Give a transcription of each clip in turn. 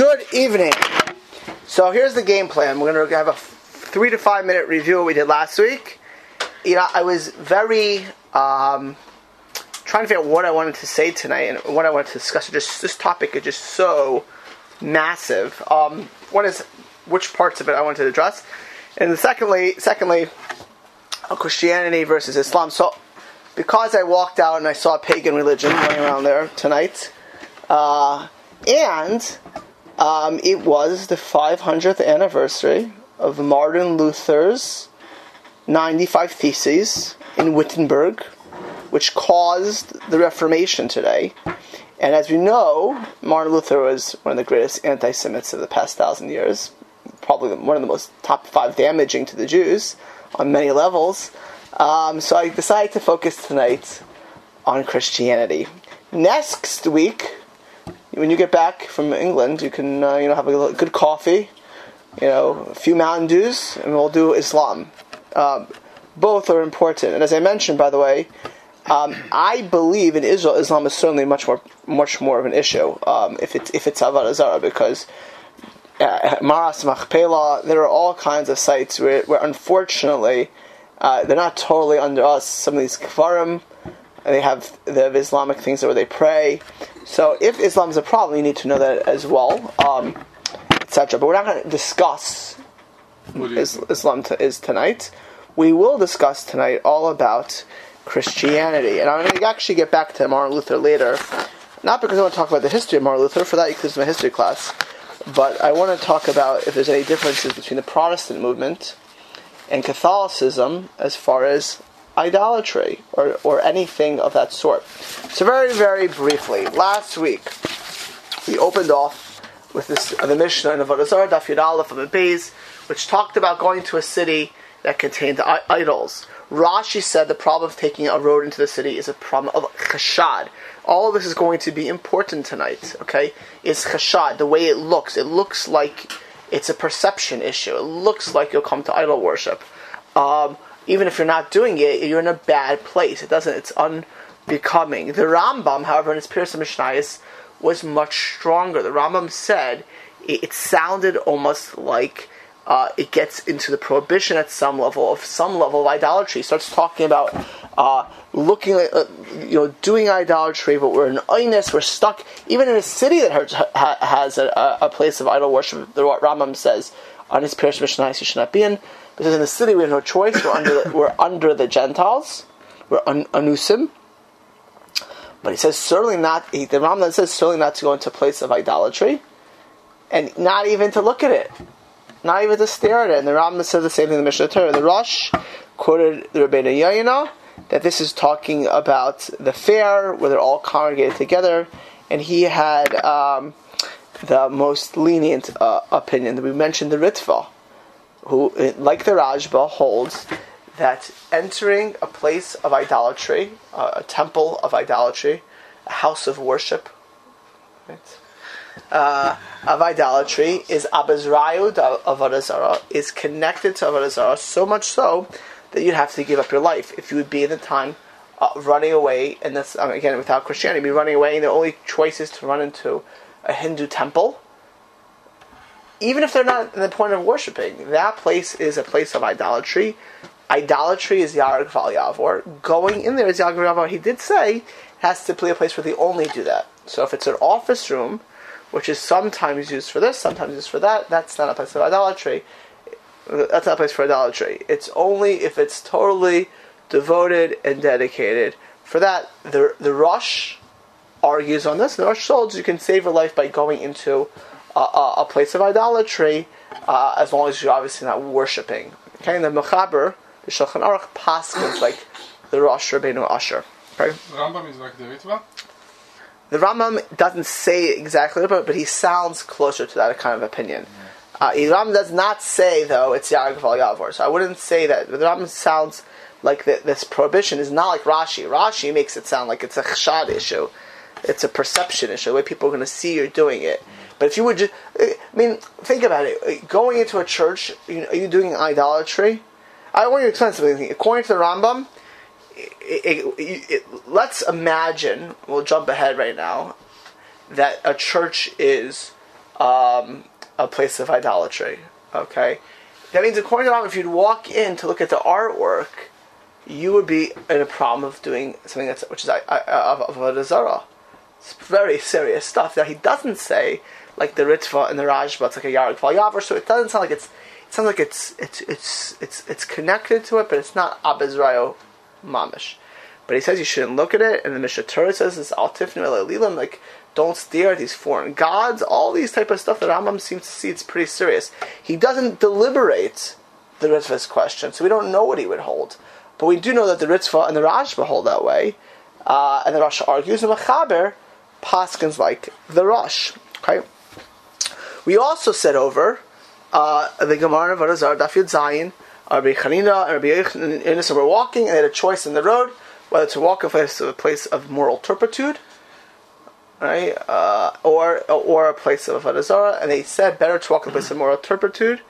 Good evening. So here's the game plan. We're going to have a three to five minute review of what we did last week. You know, I was very um, trying to figure out what I wanted to say tonight and what I wanted to discuss. Just this topic is just so massive. Um, one is which parts of it I wanted to address, and secondly, secondly, Christianity versus Islam. So because I walked out and I saw pagan religion running around there tonight, uh, and um, it was the 500th anniversary of Martin Luther's 95 Theses in Wittenberg, which caused the Reformation today. And as we know, Martin Luther was one of the greatest anti Semites of the past thousand years, probably one of the most top five damaging to the Jews on many levels. Um, so I decided to focus tonight on Christianity. Next week, when you get back from England, you can uh, you know have a good coffee, you know, a few Mountain Dews, and we'll do Islam. Um, both are important, and as I mentioned, by the way, um, I believe in Israel, Islam is certainly much more much more of an issue um, if it's if it's Avodah Zarah because uh, Maras Machpelah, there are all kinds of sites where, where unfortunately uh, they're not totally under us. Some of these kfarim, they have the Islamic things where they pray. So if Islam is a problem, you need to know that as well, um, etc. But we're not going to discuss is, Islam is tonight. We will discuss tonight all about Christianity, and I'm going to actually get back to Martin Luther later. Not because I want to talk about the history of Martin Luther, for that because it's my history class, but I want to talk about if there's any differences between the Protestant movement and Catholicism as far as idolatry or, or anything of that sort. So, very, very briefly, last week we opened off with this, uh, the Mishnah in Avodah Zarah, Daf Yud Aleph of which talked about going to a city that contained I- idols. Rashi said the problem of taking a road into the city is a problem of chashad. All this is going to be important tonight, okay? Is chashad, the way it looks. It looks like it's a perception issue. It looks like you'll come to idol worship. Um, even if you're not doing it, you're in a bad place. It doesn't. It's unbecoming. The Rambam, however, in his Pirush Mishnayos, was much stronger. The Rambam said it, it sounded almost like uh, it gets into the prohibition at some level of some level of idolatry. He starts talking about uh, looking at, uh, you know, doing idolatry, but we're in Inus, we're stuck, even in a city that has, has a, a, place of idol worship, the Rambam says on his Pirush Mishnayos you should not be in, because in the city we have no choice, we're under the, we're under the Gentiles, we're un, anusim, but he says certainly not, he, the Rambam says certainly not to go into a place of idolatry, and not even to look at it. Not even to stare at it. And the Rambam says the same thing in the Mishnah Torah. The Rosh quoted the Rabbeinu Yoina, that this is talking about the fair where they're all congregated together, and he had um, the most lenient uh, opinion. That we mentioned the Ritva, who, like the Rashba, holds that entering a place of idolatry, uh, a temple of idolatry, a house of worship, right, uh, of idolatry is abazrayu of Avodah is connected to Avodah so much so that you'd have to give up your life if you would be in the time uh, running away, and that's um, again without Christianity, be running away, and the only choice is to run into a Hindu temple. Even if they're not in the point of worshiping, that place is a place of idolatry. Idolatry is Yarag Val Yavor. Going in there is Yarag Yavor. He did say it has to be a place where they only do that. So if it's an office room, which is sometimes used for this, sometimes used for that, that's not a place of idolatry that's not a place for idolatry. It's only if it's totally devoted and dedicated. For that, the the Rosh argues on this. The Rosh holds you can save your life by going into a, place of idolatry, uh, as long as you're obviously not worshiping. Okay, and the Mechaber, the Shulchan Aruch, paskins like the Rosh Rabbeinu Asher. Okay? The Rambam is like the Ritva? The Rambam doesn't say exactly, but, but he sounds closer to that kind of opinion. Uh, Ram does not say though it's Yargaval Yavor, so I wouldn't say that. The Ram sounds like the, this prohibition is not like Rashi. Rashi makes it sound like it's a chshad issue, it's a perception issue, the way people are going to see you're doing it. But if you would just, I mean, think about it. Going into a church, you know, are you doing idolatry? I want you to explain something. According to the Rambam, it, it, it, let's imagine, we'll jump ahead right now, that a church is um, a place of idolatry. Okay, that means according to Rambam, if you'd walk in to look at the artwork, you would be in a problem of doing something that's which is uh, of, of a zara. It's very serious stuff. Now he doesn't say like the Ritva and the Rashba, it's like a Yarek Yavar, so it doesn't sound like it's it sounds like it's it's it's it's it's connected to it, but it's not Abizrayo Mamish. But he says you shouldn't look at it, and the Mishnah Torah says it's Altifnu Elilim, like don't stare at these foreign gods, all these type of stuff that Rambam seems to see it's pretty serious. He doesn't deliberate the Ritva's question, so we don't know what he would hold. But we do know that the Ritva and the Rashba hold that way, uh, and the Rosh argues, and Machaber paskins like the Rosh. Okay. We also said over uh, the Gemara of Arazar, Dafyud Zayin, Rabbi Chanina, and Rabbi Yochanan were walking, and they had a choice in the road whether to walk in place, a place of moral turpitude, right, uh, or or a place of Arazara, and they said better to walk in a place of moral turpitude.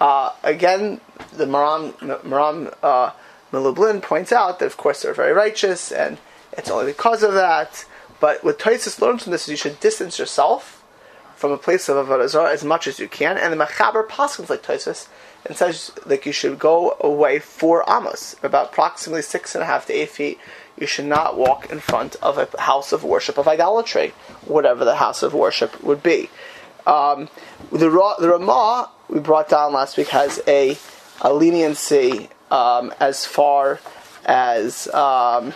Uh, again, the Maram Maram uh, Milublin points out that of course they're very righteous, and it's only because of that. But what Taisus learns from this is you should distance yourself from a place of Avodah Zarah as much as you can, and the Machaber Paskins like Tosus and says like you should go away four amos, about approximately six and a half to eight feet. You should not walk in front of a house of worship of idolatry, whatever the house of worship would be. Um, the the Ramah we brought down last week has a, a leniency um, as far as um,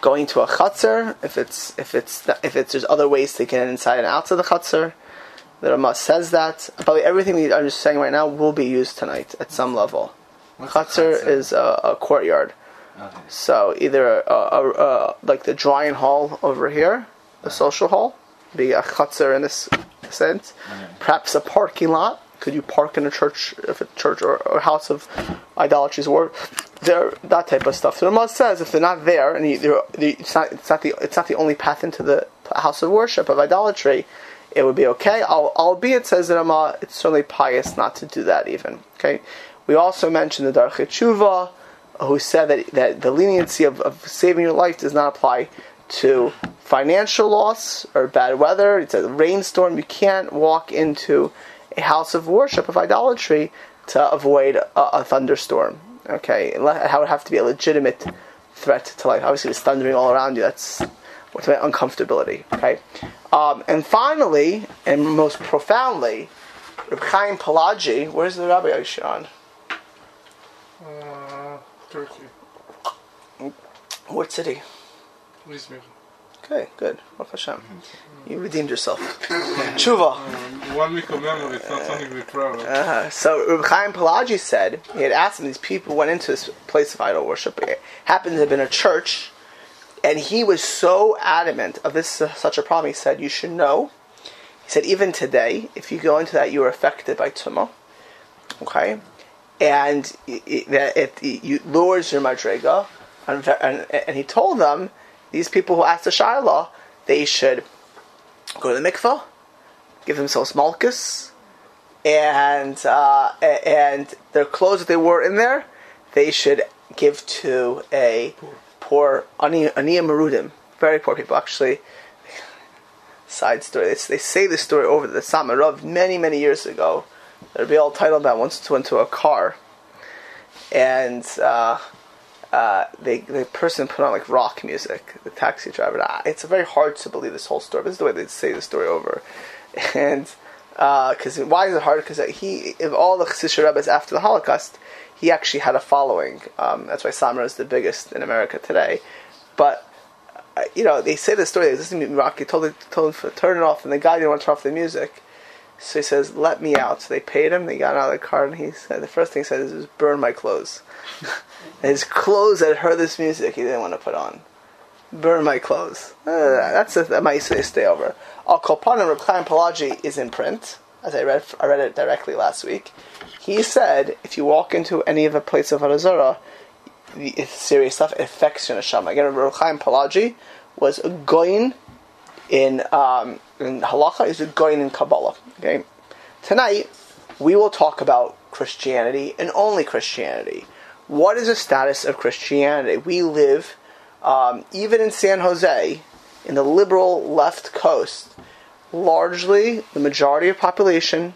going to a chutzner, if it's if it's if it's there's other ways to get inside and out of the chutzner. The Ramah says that probably everything we are just saying right now will be used tonight at some level. Chutzner is a, a courtyard. Okay. So either a, a, a, like the drying hall over here, the social hall, be a chutzner in this sense. Okay. Perhaps a parking lot. Could you park in a church, if a church or, a house of idolatry's work? there that type of stuff. So the Ramah says if they're not there and you, it's not it's not the it's not the only path into the house of worship of idolatry, it would be okay. Al, albeit says the Ramah, uh, it's certainly pious not to do that even. Okay. We also mentioned the Darchei Tshuva, who said that that the leniency of, of saving your life does not apply to financial loss or bad weather. It's a rainstorm. You can't walk into a house of worship of idolatry to avoid a, a thunderstorm. Okay, it would have to be a legitimate threat to life. Obviously, it's thundering all around you. That's what's my uncomfortability. Okay, um, and finally, and most profoundly, Reb Chaim Palagi. Where's the Rabbi Yishan? Uh, Turkey. What city? Izmir. Okay, good. Baruch Hashem. You redeemed yourself. Tshuva. Um, one week of memory, it's not something to be proud of. Uh, so Reb Chaim Palagi said, he had asked him, these people went into this place of idol worship. It happened to have been a church, and he was so adamant of this uh, such a problem, he said, you should know. He said, even today, if you go into that, you are affected by tumah. Okay? And it, it, it, it lures your madrega. And, and, and he told them, these people who asked the Shiloh, they should go to the mikvah, give themselves malchus, and uh, and their clothes that they wore in there, they should give to a poor aniyah marudim, very poor people. Actually, side story. They, they say this story over the Samarov many many years ago. There'd be all titled that once went to a car, and. Uh, uh, they the person put on like rock music. The taxi driver. It's very hard to believe this whole story. This is the way they say the story over, and because uh, why is it hard? Because he, of all the Chassidus rabbis after the Holocaust, he actually had a following. Um, that's why Satmar is the biggest in America today. But uh, you know, they say the story. They listen to rock. He told, told him to turn it off, and the guy didn't want to turn off the music. So he says, "Let me out." So they paid him. They got out of the car, and he said, "The first thing he said is, burn my clothes." his clothes that heard this music he didn't want to put on. Burn my clothes. Uh, that's a, might say stay over. Al Kolpanim Reb Chaim Palagi is in print, as I read. I read it directly last week. He said if you walk into any of the places of Harazara, the serious stuff. Affects your neshama. Again, Reb Chaim Palagi was a goyin in um, in halacha. He's a goyin in Kabbalah. Okay, tonight we will talk about Christianity and only Christianity what is the status of Christianity? We live, um, even in San Jose, in the liberal left coast, largely the majority of population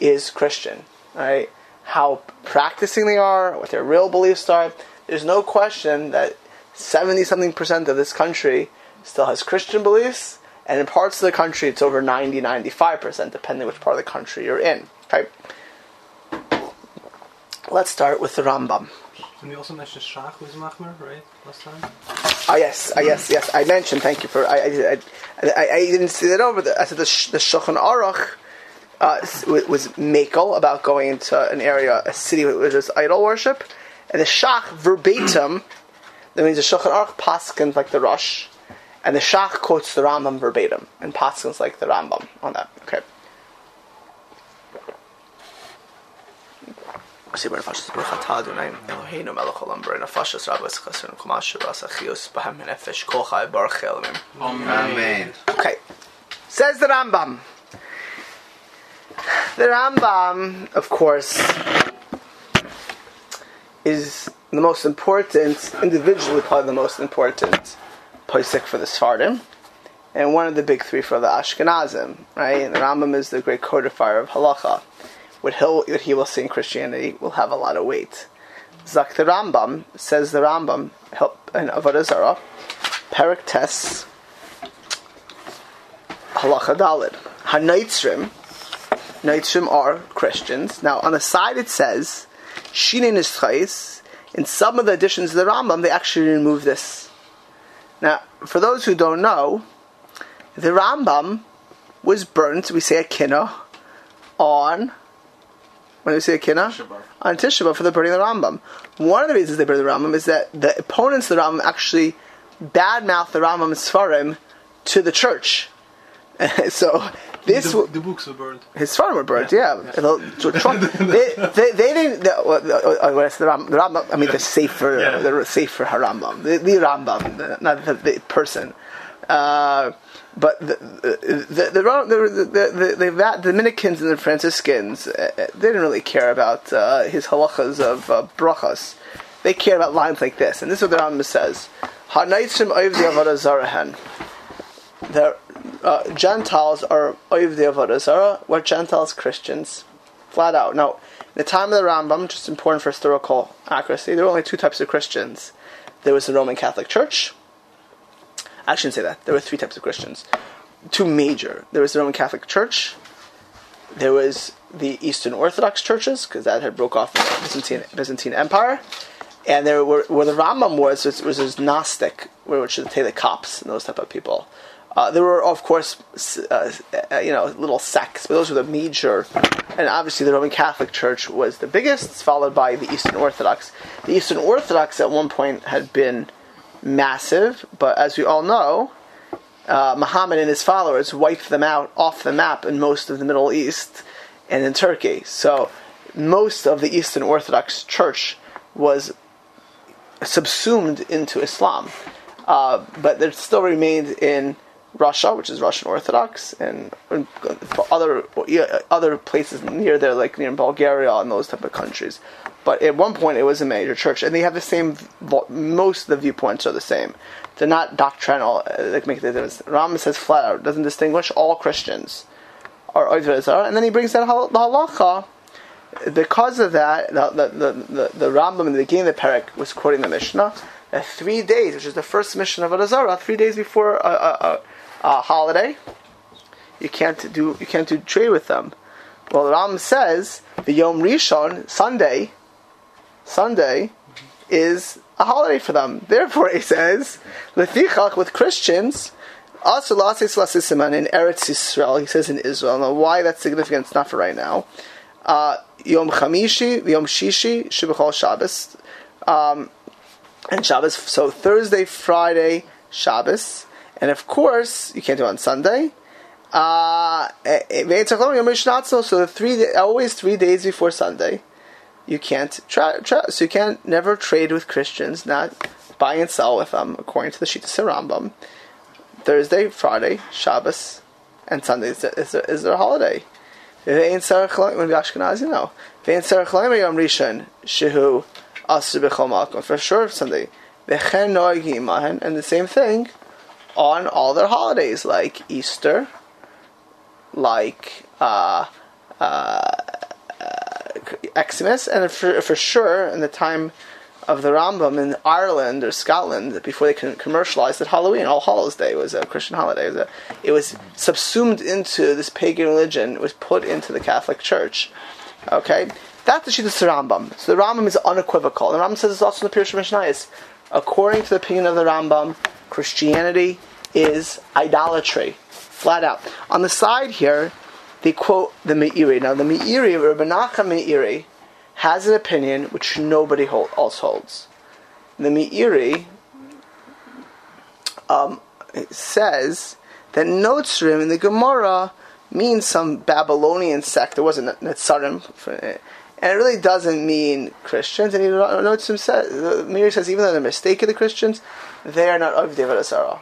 is Christian. Right? How practicing they are, what their real beliefs are. There's no question that 70 something percent of this country still has Christian beliefs, and in parts of the country it's over 90 95 percent, depending which part of the country you're in. Okay? Let's start with the Rambam. And we also mentioned Shach was Machmer, right? Last time? Ah, yes, ah, yes, yes. I mentioned. Thank you for. I, I, I, I didn't see that over. The, I said the, the Shulchan Aruch uh, was makel about going into an area, a city which was idol worship, and the Shach verbatim. That means the Shulchan Aruch paskins like the Rosh, and the Shach quotes the Rambam verbatim and paskins like the Rambam on that. Okay. Sibur nefashos baruch Adonai Eloheinu melech olam borei nefashos rabos chaser nekumas shavas achios b'hem nefesh kol chai baruch elamim. Amen. Okay. Says the Rambam. The Rambam, of course, is the most important, individually probably the most important posik for the Sfardim, and one of the big three for the Ashkenazim, right? And the Rambam is the great codifier of halacha. What, he'll, what he will say in Christianity will have a lot of weight. Zak the Rambam, says the Rambam, help in Avodah Zarah, Perik Tes, Halacha Dalid. Hanaitzrim, Naitzrim are Christians. Now, on the side it says, Shinin Ischais. In some of the editions of the Rambam, they actually remove this. Now, for those who don't know, the Rambam was burnt, we say a kinna, on, when we say a? Tisha On Tisha for the burning of the Rambam. One of the reasons they burn the Rambam is that the opponents of the Rambam actually badmouth the Rambam Sfarim to the church. so this the, the books were burned. his farm were burned. yeah. So Trump- they, they, they didn't. The, uh, the, Ram, the Rambam? I mean, the safer, Yeah. the safer Harambam, the, the Rambam, the, not the, the person. Uh, but the the the, the, Dominicans and the Franciscans, uh, uh, they didn't really care about his halachas of brachas. They care about lines like this, and this is what the Rambam says: "Hanaitzim oiv the avodah zarahen." the Gentiles are oiv the avodah zarah. What Gentiles? Christians, flat out. Now, in the time of the Rambam, just important for historical accuracy, there were only two types of Christians. There was the Roman Catholic Church. I shouldn't say that. There were three types of Christians. Two major. There was the Roman Catholic Church. There was the Eastern Orthodox churches because that had broke off the Byzantine, Byzantine Empire, and there were where the Rambam was was, was, Gnostic, which would say the Copts and those type of people. Uh, there were of course uh, you know little sects, but those were the major, and obviously the Roman Catholic Church was the biggest, followed by the Eastern Orthodox. The Eastern Orthodox at one point had been massive, but as we all know, uh, Muhammad and his followers wiped them out off the map in most of the Middle East and in Turkey. So most of the Eastern Orthodox Church was subsumed into Islam, uh, but there still remained in Russia, which is Russian Orthodox, and, and other other places near there, like near Bulgaria and those type of countries. But at one point, it was a major church, and they have the same. Most of the viewpoints are the same. They're not doctrinal. uh, Like make the difference. Ram says flat out doesn't distinguish all Christians Zara, and then he brings down the halacha. Because of that, the the, the, the, Rambam in the beginning of the parak was quoting the Mishnah that three days, which is the first Mishnah of Avodah three days before a, a, a, a holiday, you can't do you can't do trade with them. Well, the Rambam says the Yom Rishon Sunday, Sunday, is a holiday for them. Therefore, he says lefichach with Christians. Also, lasis lasisiman in Eretz Yisrael. He says in Israel. Now, why that's significant? It's not for right now. Uh, Yom Chamishi, Yom Shishi, Shibachol Shabbos, um, and Shabbos. So Thursday, Friday, Shabbos, and of course you can't do it on Sunday. Uh, eh, eh, so the three always three days before Sunday, you can't so you can't never trade with Christians, not buy and sell with them according to the Shita Rambam. Thursday, Friday, Shabbos, and Sunday is, is, is their holiday. No. For sure Sunday. And the same thing on all their holidays, like Easter, like uh, uh, Xmas, and for, for sure in the time of the Rambam in Ireland or Scotland, before they commercialized it, Halloween, All Hallows Day was a Christian holiday. It was, a, it was subsumed into this pagan religion. It was put into the Catholic Church. Okay, that's the Shittas of the Rambam. So the Rambam is unequivocal. The Rambam says it's also in the Pirush Mishnayos. According to the opinion of the Rambam, Christianity is idolatry, flat out. On the side here, they quote the Meiri. Now, the Meiri, Rabbi Nachman Meiri, has an opinion which nobody hold, else holds. The Meiri um, says that Notzrim in the Gemara means some Babylonian sect. There wasn't Netzarim, and it really doesn't mean Christians. And says, Meiri says, even though they're mistaken, the Christians, they are not of Devarasara.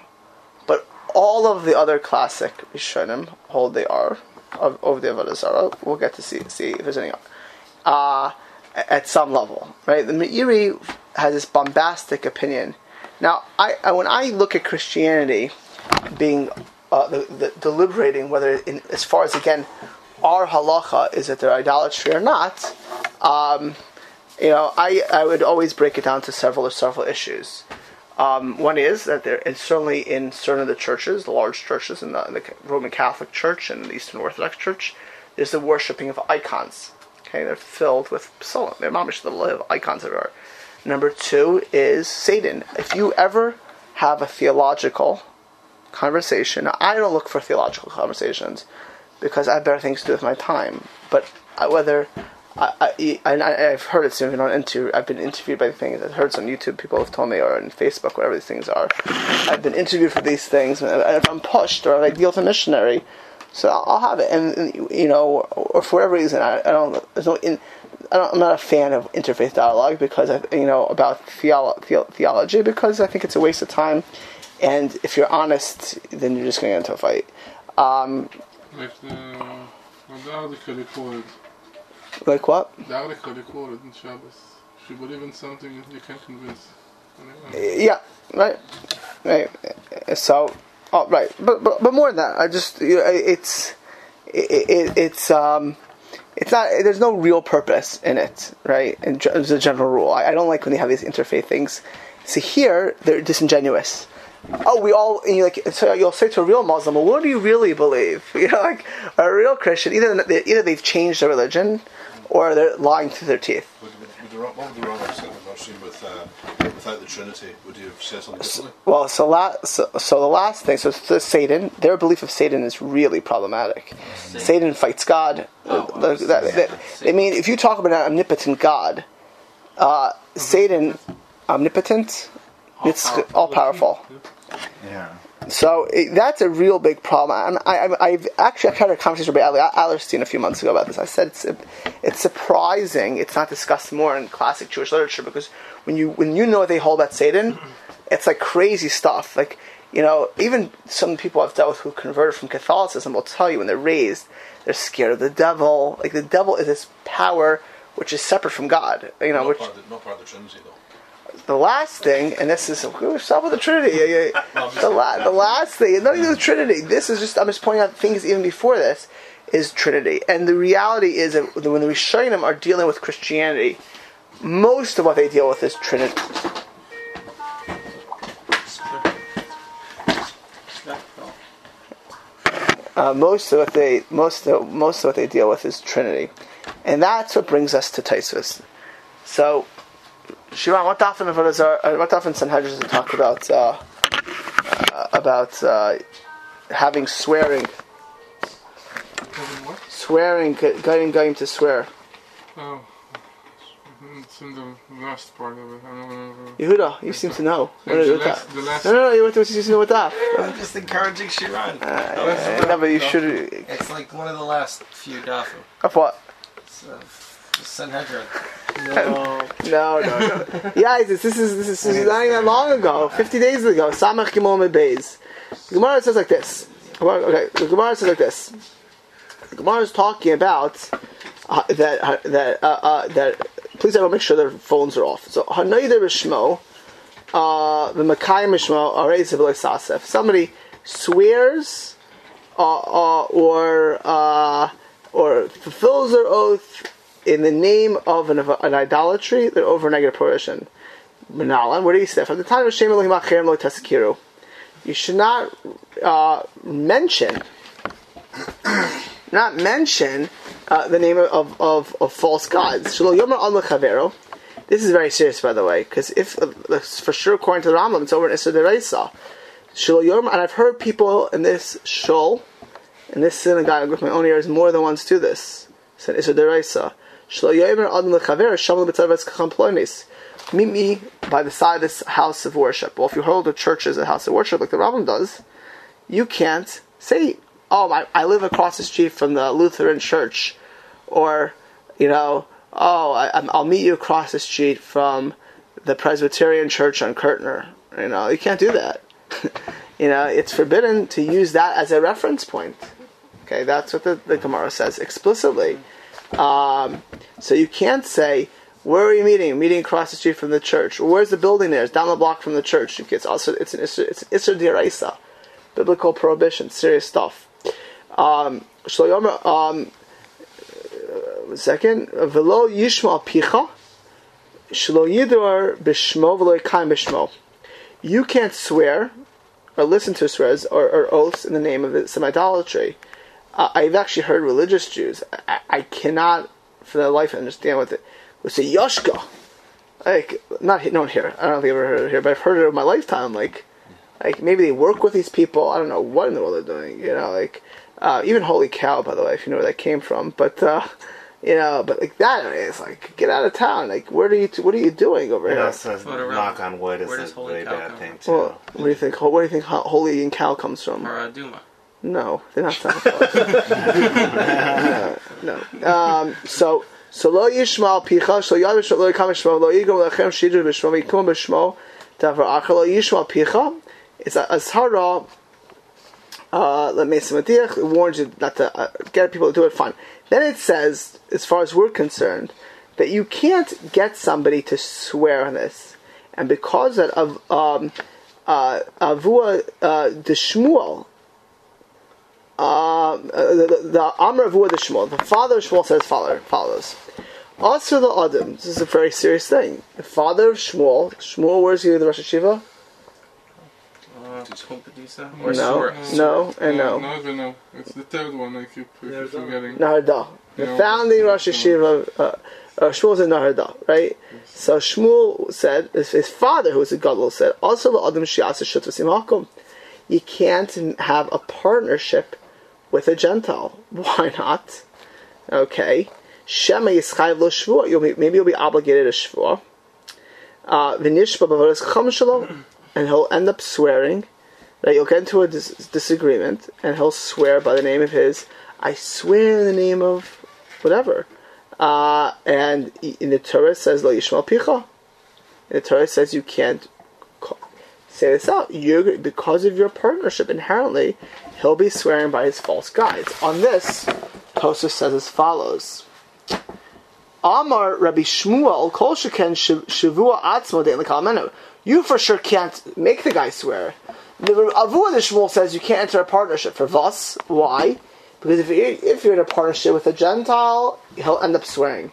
But all of the other classic Rishonim hold they are of, of the Avodah Zarah. We'll get to see see if there's any uh, at some level, right? The Meiri has this bombastic opinion. Now, I, I when I look at Christianity being uh, the, the, deliberating whether, in, as far as again, our halacha is that they're idolatry or not, um, you know, I, I would always break it down to several or several issues. Um, one is that there, and certainly in certain of the churches, the large churches in the, in the, Roman Catholic Church and the Eastern Orthodox Church, there's the worshipping of icons. Okay, they're filled with psalm. They're mamish the live icons everywhere. Number two is Satan. If you ever have a theological conversation, I don't look for theological conversations because I have better things to do with my time. But whether I, I, I've heard it soon on interview. I've been interviewed by things. I've heard on YouTube. People have told me, or on Facebook, whatever these things are. I've been interviewed for these things. And if I'm pushed, or if I deal with a missionary, so I'll have it. And, and you know, or for whatever reason, I, I don't. There's no. In, I am not a fan of interfaith dialogue because I, you know, about theolo- the- theology because I think it's a waste of time. And if you're honest, then you're just going to get into a fight. Um, like the, well, the like what? in Shabbos. If you believe in something, you can convince. Yeah, right, right. So, oh, right, but but but more than that, I just you know, it's it, it, it's um it's not there's no real purpose in it, right? And as a general rule, I, I don't like when they have these interfaith things. See here, they're disingenuous oh, we all and you like so you'll say to a real Muslim, well, what do you really believe? You know, like a real Christian, either either they've changed their religion or they're lying through their teeth. Would, would, would the, what would the Rambam say with uh, without the Trinity? Would you have said something differently? Well, so, la- so, so the last thing, so the Satan, their belief of Satan is really problematic. Satan, Satan fights God. Oh, well, that, that, that, I mean, if you talk about an omnipotent God, uh, Satan, omnipotent, it's all powerful. Yeah. So it, that's a real big problem. I, have actually I've had a conversation with Allerstein a few months ago about this. I said it's it's surprising it's not discussed more in classic Jewish literature because when you when you know what they hold about Satan, it's like crazy stuff. Like you know, even some people I've dealt with who converted from Catholicism will tell you when they're raised, they're scared of the devil. Like the devil is this power which is separate from God. You know, not which part of the, not part of the Trinity though the last thing, and this is stop with the Trinity. the, la- the last thing, not even the Trinity. This is just I'm just pointing out things even before this is Trinity, and the reality is that when the Rishonim are dealing with Christianity, most of what they deal with is Trinity. Uh, most of what they most of, most of what they deal with is Trinity, and that's what brings us to Taisvis. So Shiran, what often of what often Sanhedrin does talk about uh, uh, about uh, having swearing, swearing, going going to swear. Oh, it's in the last part of it. I don't know. Yehuda, you seem to know. What is the, last, the last. No, no, no. You went to you know what that? I'm just encouraging Shiran. Uh, no, but you should. It's like one of the last few dafim. Of what? It's, uh, Sanhedrin. No, no, no, no. yeah, this, this is this is, this is not even that long ago. Fifty days ago. Samach Gimel Beis. Gemara says like this. Okay, the Gemara says like this. The Gemara is talking about uh, that uh, that uh, uh, that. Please, everyone, make sure their phones are off. So Hanayda Rishmo, uh, the Makayim Rishmo, Arei Sasef. Somebody swears uh, or or fulfills their oath in the name of an, an idolatry, they're over negative prohibition. Menalan, where do you say? From the time of Shem Elohim. You should not uh, mention, not mention uh, the name of, of, of false gods. This is very serious, by the way, because if uh, for sure, according to the Rambam, it's over in. Shelo Yomer, and I've heard people in this shul, in this synagogue with my own ears, more than once do this. It's in Isser Deraisa. Meet me by the side of this house of worship. Well, if you hold a church as a house of worship, like the Rambam does, you can't say, "Oh, I, I live across the street from the Lutheran church," or, you know, "Oh, I, I'll meet you across the street from the Presbyterian church on Kurtner." You know, you can't do that. you know, it's forbidden to use that as a reference point. Okay, that's what the, the Gemara says explicitly. Um, so you can't say where are you meeting? Meeting across the street from the church. where's the building there? It's down the block from the church. It's also it's an Isser, it's an Isser Diraisa. Biblical prohibition, serious stuff. Um, um, second, velo yishma picha, shlo yidor b'shmo velo b'shmo. You can't swear or listen to swears or, or oaths in the name of some idolatry. Uh, I've actually heard religious Jews. I, I cannot, for their life, understand what it would say Yoshka. Like not known here. I don't think I've ever heard it here, but I've heard it in my lifetime. Like, like maybe they work with these people. I don't know what in the world they're doing. You know, like uh, even holy cow, by the way, if you know where that came from. But uh, you know, but like that is like get out of town. Like, where do you? What are you doing over You here? know, says What around- knock on wood is where a holy really bad come thing too. Well, what do you think? What do you think? Holy and cow comes from? Or uh, Duma. No, they're not Santa Claus. no, no. Um, so, so lo yishmal picha, so yad b'shmo, lo yikam b'shmo, lo yigam lechem shidru b'shmo, yikum b'shmo, davar achar lo yishmal picha. It's a azhara. Uh, let me say, it warns you not to uh, get people to do it. Fine. Then it says, as far as we're concerned, that you can't get somebody to swear on this, and because of um, uh, avua uh, de Shmuel, uh, the, the, the Amr of the Shmuel, the father of Shmuel says follow, follows. Also the Adam, this is a very serious thing. The father of Shmuel, Shmuel, where's he in the Rosh Hashiva? Uh, Pumbedisa? Or No. Sur. No, and no. No, even no. It's the third one I keep, I keep There's no- forgetting. Naharda. The No. founding Rosh Hashiva, uh, uh, Shmuel said Naharda, right? So Shmuel said, his, his father, who was a Gadol, said, also the Adam Shiasa Shutvasim Hakum. You can't have a partnership with a Gentile. Why not? Okay. Shema Yischayv lo Shvua. Maybe you'll be obligated to Shvua. Uh, V'nishba b'varas shalom. And he'll end up swearing that you'll get into a dis- disagreement, and he'll swear by the name of his, I swear in the name of whatever. Uh, and in the Torah says, Lo Yishmal Picha. In the Torah says you can't ca- say this out. You're, because of your partnership, inherently, he'll be swearing by his false guides. On this, Tosfos says as follows. Amar Rabbi Shmuel Kol Sheken Shavua Atzmo Dein. You for sure can't make the guy swear. The Avua the Shmuel says you can't enter a partnership for Vos. Why? Because if you're, if you're in a partnership with a Gentile, he'll end up swearing.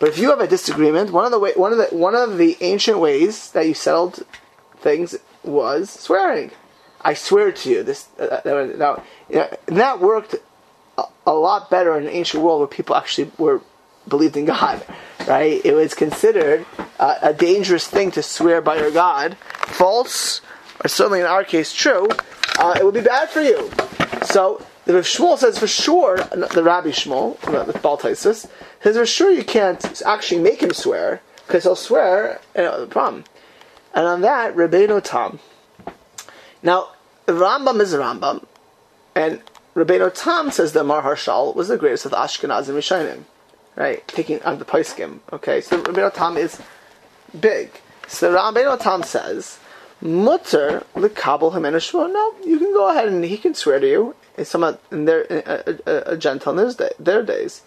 But if you have a disagreement, one of the way, one of the one of the ancient ways that you settled things was swearing. I swear to you, this uh, uh, now, that worked a, a lot better in the ancient world where people actually were believed in God, right? It was considered uh, a dangerous thing to swear by your God. False, or certainly in our case true, uh, it would be bad for you. So the Rav Shmuel says for sure, the Rabbi Shmuel, the Baltaisis, says for sure you can't actually make him swear because he'll swear. You know, the problem. And on that, Rabbeinu Tam. Now, Rambam is Rambam, and Rabbeinu Tam says that Maharshal was the greatest of the Ashkenazim Rishonim right? Taking on the Paiskim. Okay, so Rabbeinu Tam is big. So Rabbeinu Tam says, Mutter l'kabel himenu shmo. No, you can go ahead and he can swear to you. It's someone in their a, a, a day, their days.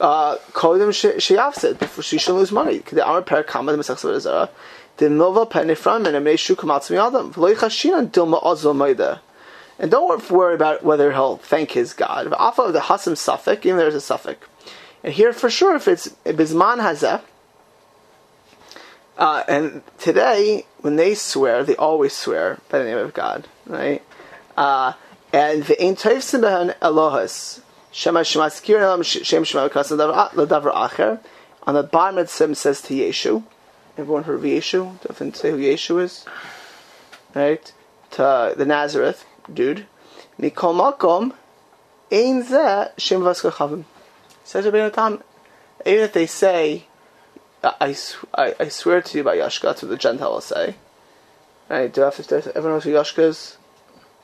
Uh, Kodim sheyafsid before she should lose money. The Amar Per Kama the Mesach Zara. The Nova Penifram and Emei Shu Kamatz Miyadam. V'lo Yichashinan Dilma Ozlo And don't worry about whether he'll thank his God. Alpha the Hasam suffix, even there's a suffix. And here for sure, if it's Bisman Hazeh, uh, and today, when they swear, they always swear by the name of God, right? Uh, and the Ein Toivsim Behen Elohas, Shema Shemaskir Elam Shem Shema Kasan Ladavar Acher, on the Bar Mitzvah says to Yeshu, everyone heard of Yeshu? Doesn't say who Yeshu is? Right? To the Nazareth dude. Mikol Makom, Ein Zeh Shem Vaska Chavim. Says Rabbeinu Tam, even if they say, I, I, I swear to you by Yashka, that's what the Gentile will say. Right? Do I have to say, everyone knows who Yashka is?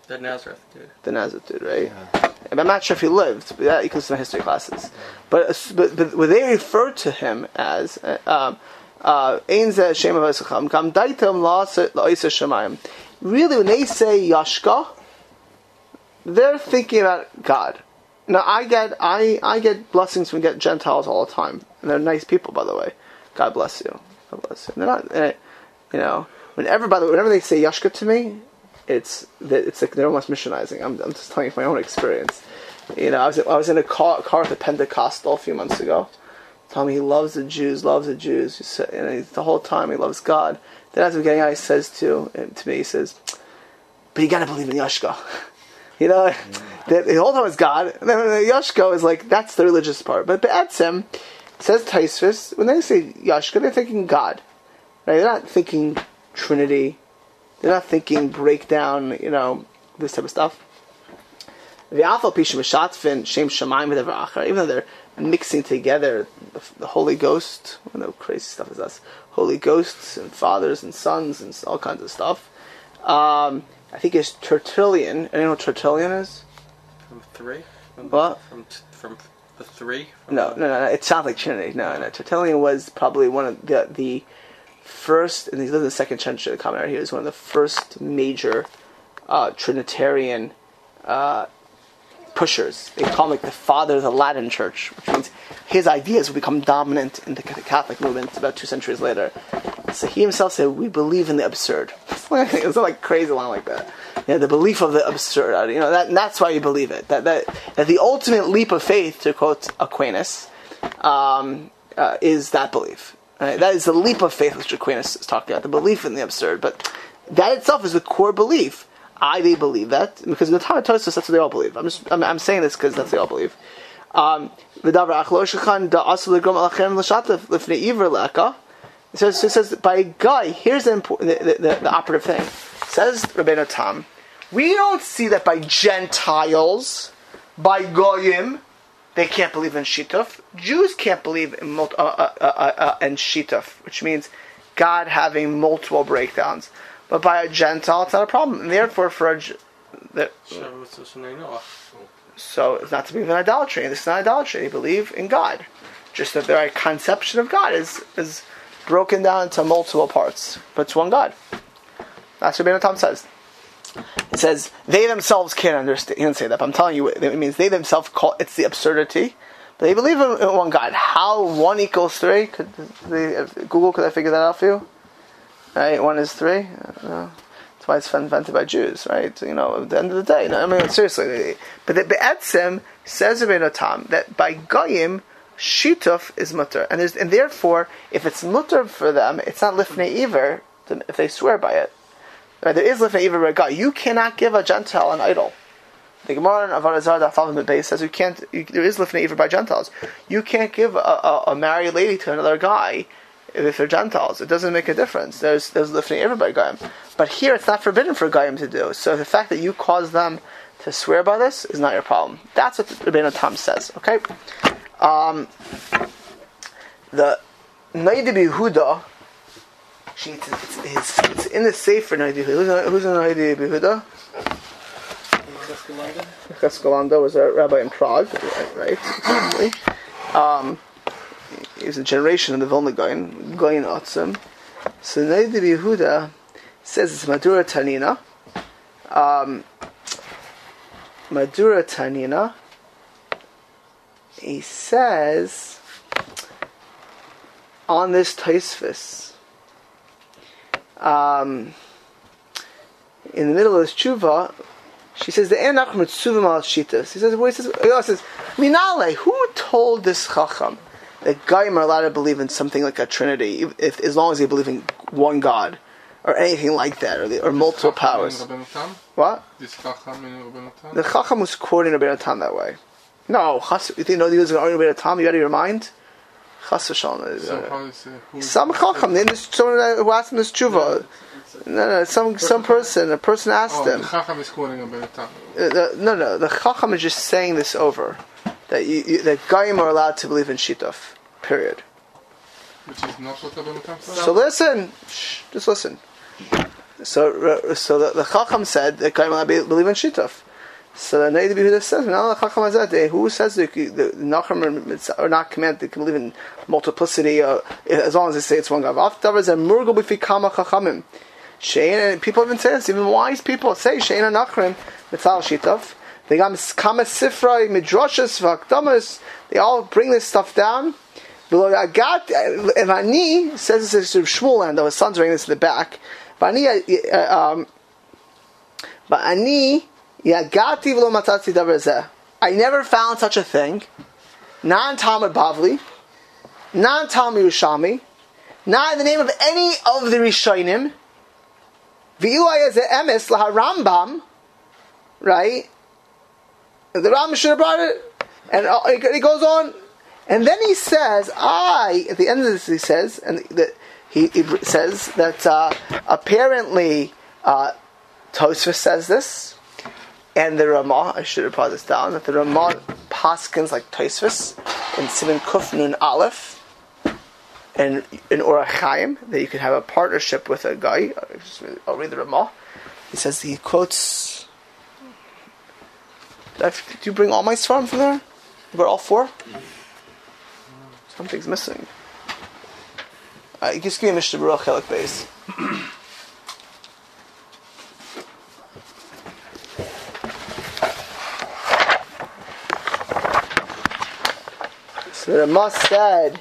The Nazareth dude. The Nazareth dude, right? And I'm not sure if he lived, but that you can see in my history classes. But, but, but what they refer to him as, uh, um, uh. Really, when they say Yashka, they're thinking about God. Now I get I, I get blessings from get Gentiles all the time, and they're nice people, by the way. God bless you. God bless you. And they're not, eh, you know, whenever by the way, whenever they say Yashka to me, it's it's like they're almost missionizing. I'm, I'm just telling you my own experience. You know, I was I was in a car, car with a Pentecostal a few months ago. Telling me he loves the Jews, loves the Jews. And he, the whole time he loves God. Then as we're getting out, he says to to me, he says, "But you got to believe in Yashka." You know, the, the whole time is God. And then the Yashko is like that's the religious part. But Be'etzem says Taisvis when they say Yashka, they're thinking God, right? They're not thinking Trinity. They're not thinking breakdown. You know, this type of stuff. Even though they're mixing together the, the Holy Ghost, I know crazy stuff is us, Holy Ghosts and fathers and sons and all kinds of stuff. Um, I think it's Tertullian. Anyone know what Tertullian is? From three? From, What? From, t- from the three? From No, the- no, no, no. It sounds like Trinity. No, no. Tertullian was probably one of the the first, and he lived in the second century of the Common Era. He was one of the first major uh, Trinitarian uh, pushers. They call him like the father of the Latin Church, which means his ideas would become dominant in the Catholic movement about two centuries later. So he himself said, "We believe in the absurd." it's not like crazy line like that. Yeah, the belief of the absurd. You know that, that's why you believe it. That that that the ultimate leap of faith, to quote Aquinas, um, uh, is that belief. Right? That is the leap of faith which Aquinas is talking about. The belief in the absurd, but that itself is the core belief. I they believe that because in the time of Tosfos, that's what they all believe. I'm just I'm, I'm saying this because that's what they all believe. Um. It says, it says by guy. Here's the, important, the, the, the, operative thing. Says Rabbeinu Tam, we don't see that by Gentiles, by goyim, they can't believe in shituf. Jews can't believe in uh, uh, uh, uh, which means God having multiple breakdowns. But by a Gentile, it's not a problem. And therefore, for a So it's just an Noah. so it's not to be an idolatry. This is not idolatry. They believe in God. Just that their conception of God is is broken down into multiple parts, but it's one God. That's what Ben Tom says. It says they themselves can't understand. He didn't say that, but I'm telling you, it means they themselves call it's the absurdity. But they believe in, in one God. How one equals three? Could they, Google could I figure that out for you? Right, one is three. Uh, that's why it's invented by Jews, right? You know, at the end of the day. No, I mean, seriously. But the Be'etzim says Rabbeinu Tam that by Goyim, Shituf is mutter. And, there's, and therefore, if it's mutter for them, it's not lifnei iver if they swear by it. Right, there is lifnei iver by God. You cannot give a Gentile an idol. The Gemara in Avodah Daf Aleph Beis says you can't. You, there is lifnei iver by Gentiles. You can't give a, a, a married lady to another guy if they're Gentiles. It doesn't make a difference. There's there's lifnei iver by Goyim, but here it's not forbidden for Goyim to do. So the fact that you cause them to swear by this is not your problem. That's what Rabbeinu Tam says. Okay. Um, the Naidi Behuda, it's, it's, in the Sefer Naidi. Who's in Naidi Behuda? Escalando was a rabbi in Prague, right? right. Um, he was a generation of the Vilna Gaon, Gaon Atzim. So Naidi Behuda says it's Madura Tanina. Um, Madura Tanina. He says on this Taisvis, um, in the middle of his tshuva, She says the Enach Mitzuvim al Shitas. He says, well, he says, he says, Minale, who told this Chacham that Goyim are allowed to believe in something like a Trinity, if, as long as they believe in one God, or anything like that, or, the, or multiple powers? What? This Chacham in Rabbeinu Tam? The Chacham was quoting Rabbeinu Tam that way. No, Chas, you think no, he was going to argue Rabbeinu Tam? You out of your mind? Chas v'shalom. So how is it? Who is Some Chacham, then there's someone who asked him this tshuva. No, no, some some person, a person asked Oh, him. the Chacham is quoting Rabbeinu Tam. Uh, no, no, the Chacham is just saying this over that you, you, that Goyim are allowed to believe in Shitov. Period. Which is not what said? So listen, Shh, just listen. So, so the, the Chacham said that Goyim are allowed to believe in Shitov. So the Noda B'Yehuda says, now the Chacham has that. Who says that the Nachum are not commanded to believe in multiplicity uh, as long as they say it's one God? After is a murgal b'fikama Chachamim. Shein and people even say this. Even wise people say Shein and Nachrim mitzal Shitov. They got kama sifrei midrashas v'akdamas. They all bring this stuff down. Agat, Vani says this is Shmuel, and his son's writing this in the back. Vani, uh, um, but ani yagati v'lo davar. I never found such a thing. Non Talmud Bavli, non Talmud Yerushalmi, not in the name of any of the Rishonim. As emes la Rambam, right? The Rambam should have brought it, and it goes on, and then he says, "I." At the end of this, he says, and that he, he says that uh, apparently uh, Tosfos says this, and the Ramah. I should have brought this down. That the Ramah paskins like Tosfos in Siman Kuf Nun Aleph. And in Orach Chaim, that you could have a partnership with a guy. I'll read the Ramah. He says he quotes. Did, you bring all my svarim from there? You got all four? Something's missing. Uh, just give me Mishnah Baruch Chelik base. So the Rama said,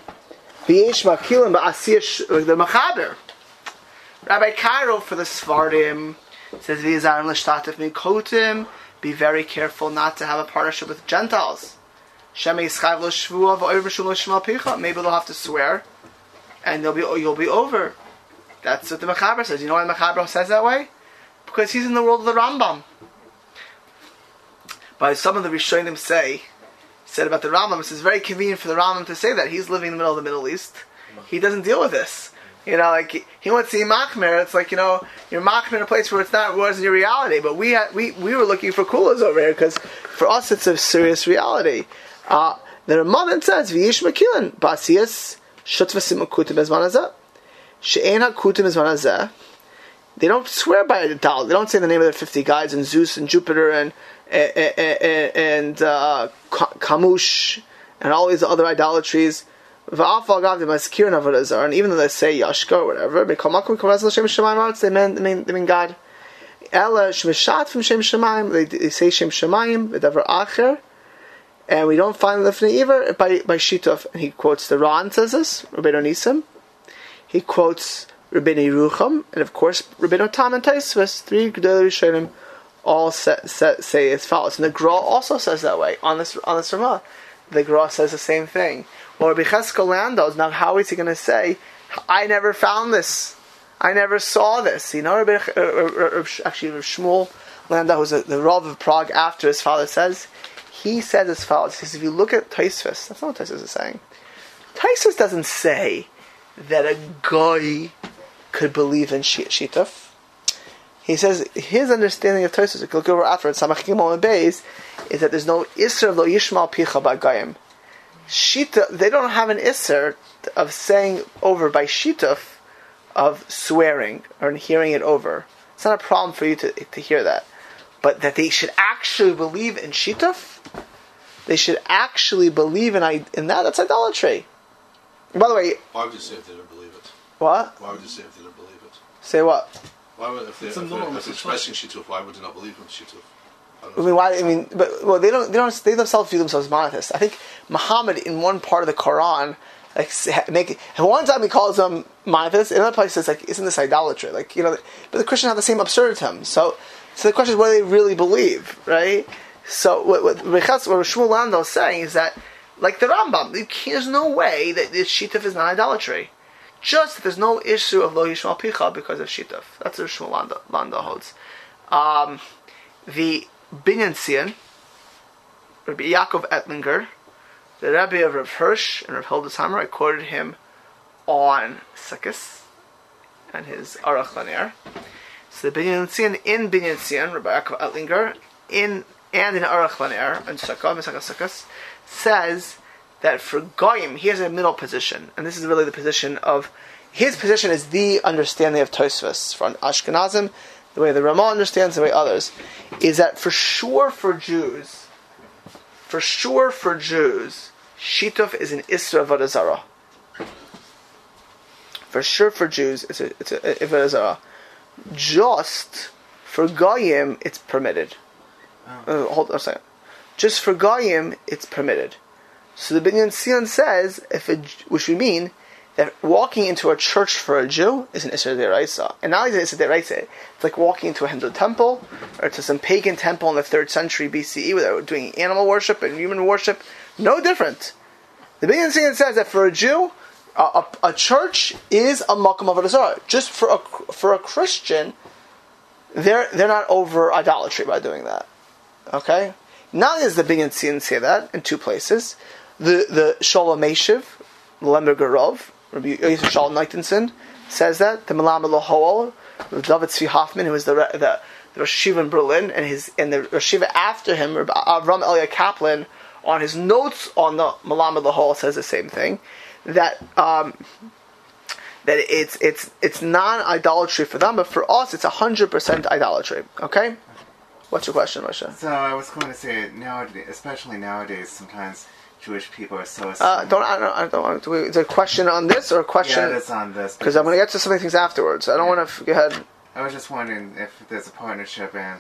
"V'yesh makilim ba'asiyah the Machaber." Rabbi Caro for the Svardim says, "V'yizarim l'shtatif mikotim." Be very careful not to have a partnership with Gentiles. Maybe they'll have to swear, and they'll be you'll be over. That's what the Machaber says. You know why the Machaber says that way? Because he's in the world of the Rambam. But some of the Rishonim say said about the Rambam, is very convenient for the Rambam to say that he's living in the middle of the Middle East. He doesn't deal with this. You know, like he- wants to see machmer. It's like you know, you're machmer in a place where it's not wasn't your reality. But we had, we we were looking for coolers over here because for us it's a serious reality. Uh, the Ramadan says v'yish makilan basiyas shutvasim akutim ezmanazah she'en hakutim ezmanazah. They don't swear by a doll. They don't say the name of their fifty guides and Zeus and Jupiter and and, and uh, Kemosh and all these other idolatries. And even though they say Yashka or whatever, they mean they mean they mean God. From Shem they, they say Shem Shemaim v'davar acher, and we don't find the Iver by by Shitov. And he quotes the Ran says this, Rabbeinu Nisim. He quotes Rabbeinu Yerucham, and of course Rabbeinu Tam and Taisvus, three Gedolei Rishonim, all say, say, say as follows. And the Gra also says that way on this on this Ramah. The Gra says the same thing. Well, Rabbi Cheskel Landos, now how is he going to say, I never found this. I never saw this. You know, Rabbi, uh, uh, uh, actually, Rabbi Shmuel Landau, who's the Rav of Prague after his father says, he says as follows. He says, if you look at Taisvus, that's not what Taisvus is saying. Taisvus doesn't say that a guy could believe in Shi- Shituf. He says his understanding of you look over after it, Samach Gimel and Beis, is that there's no of lo Yishmal Picha by Goyim. Shita, they don't have an Isser of saying over by Shituf of swearing or hearing it over. It's not a problem for you to, to hear that. But that they should actually believe in Shituf, they should actually believe in, i- in that, that's idolatry. By the way, Why would you say if they don't believe it? what? Why would you say if they don't believe it? Say what? Why would if they It's if a they're, norm, if they're expressing shituf? Why would they not believe in shituf? I mean, why? I mean, but well, they don't. They don't. They themselves view themselves as monotheists. I think Muhammad, in one part of the Quran, like make one time he calls them monotheists. In another place, like, isn't this idolatry? Like you know, but the Christians have the same absurditum. So, So the question is, what do they really believe, right? So what what, what Shmuel Landau is saying is that, like the Rambam, there's no way that this shituf is not idolatry. Just that there's no issue of lo yishmal picha because of shituf. That's what Shmuel Landau, Landau holds. Um, the Binyan Tzion, Rabbi Yaakov Ettlinger, the Rebbe of Rav Hirsch and Rav Hildesheimer, I quoted him on Sukkot and his Aruch LaNer. So the Binyan Tzion in Binyan Tzion, Rabbi Yaakov Ettlinger, in and in Aruch LaNer and Sukkot, says that for Goyim he has a middle position, and this is really the position of his position is the understanding of Tosfos for Ashkenazim, the way the Ramah understands, the way others, is that for sure for Jews, for sure for Jews, Shituf is an Isra Avodah Zarah. For sure for Jews, it's a it's a Avodah Zarah. Just for Goyim, it's permitted. Uh, hold on a second. Just for Goyim, it's permitted. So the Binyan Tzion says, if a, J- which we mean that walking into a church for a Jew is an Isra Deraisa. And not only is it Deraisa, it's like walking into a Hindu temple or to some pagan temple in the 3rd century BCE where they were doing animal worship and human worship. No different. The Binyan Tzion says that for a Jew, a, a, a church is a Makam of Zarah. Just for a, for a Christian, they're, they're not over idolatry by doing that. Okay? Not only does the Binyan Tzion say that in two places, the the Shalom Meshiv, Lember Garov, Rabbi Yosef Shalom says that the Melamed Leho'il, David Tzvi Hoffman, who was the the, the Rosh Yeshiva in Berlin, and his and the Rosh Yeshiva after him, Avram Elia Kaplan, on his notes on the Melamed Leho'il says the same thing, that. Um, that it's it's it's non idolatry for them, but for us it's hundred percent idolatry. Okay, what's your question, Moshe? So I was going to say nowadays, especially nowadays, sometimes Jewish people are so. Uh, don't I don't I don't want to. Is there a question on this or a question? Yeah, that's on this. Because I'm going to get to some of the things afterwards. I don't want to go ahead. I was just wondering if there's a partnership and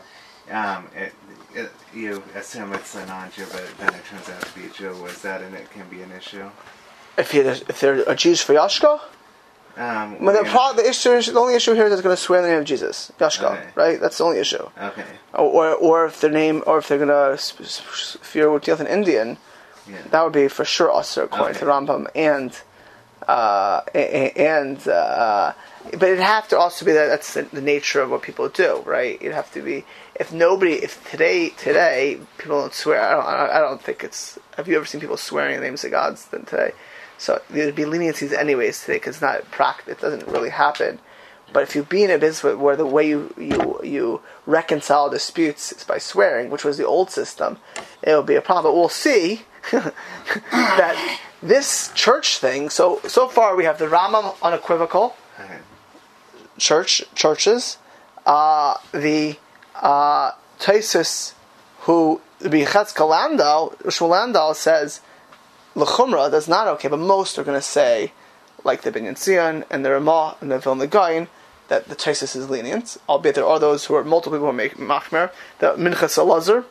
um, it, it, you assume it's a non-Jew, but then it turns out to be a Jew. Was that and it can be an issue? If you if they're a Jews for Yashka, Um, well, the, pro- the issue is, the only issue here is they're going to swear in the name of Jesus, Yashka, Okay. right? That's the only issue. Okay. Or or if their name or if they're going to if you're with an Indian, Yeah. that would be for sure also according to Okay. Rambam and uh, and uh, but it'd have to also be that that's the, nature of what people do, right? It'd have to be if nobody if today today people don't swear. I don't I don't think it's. Have you ever seen people swearing in the names of gods than today? So there'd be leniencies anyways today because not prac. It doesn't really happen. But if you be in a business where- where the way you, you you reconcile disputes is by swearing, which was the old system, it will be a problem. But we'll see that this church thing. So so far we have the Rambam unequivocal church churches, uh, the uh, who Bechetz Landau, Landau says Lechumra that's not okay, but most are going to say, like the Binyan Tzion and the Ramah and the Vilna that the Taisus is lenient, albeit there are those who are multiple people who make machmer. The Minchas Elazar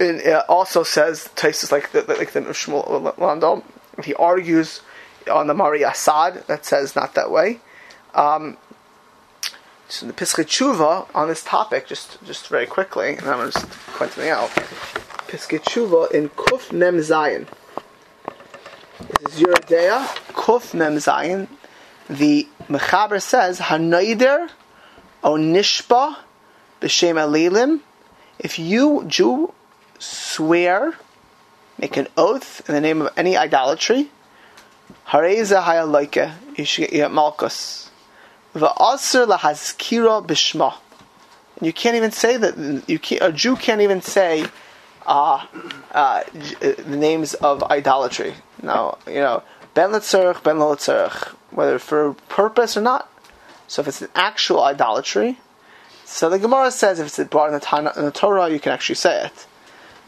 it, uh, also says Taisus like the like the Shmuel Landau. He argues on the Mahari Assad that says not that way. Um, so the Pischei Tshuva on this topic, just just very quickly, and I'm going to just point something out. Pischei Tshuva in Kuf Mem Zayin. This is Yoreh Deah, Kuf Mem Zayin. The Mechaber says, Hanoider o Nishba b'shem Alilim. If you, Jew, swear, make an oath in the name of any idolatry, Hareza Hayaloike, you should get Malkus. Va'aser lahazkira b'shma. And you can't even say that. You can't, a Jew can't even say uh, uh, the names of idolatry. No, you know, ben letzerich, ben letzerich, whether for purpose or not. So if it's an actual idolatry, so the Gemara says if it's brought in the, in the Torah, you can actually say it.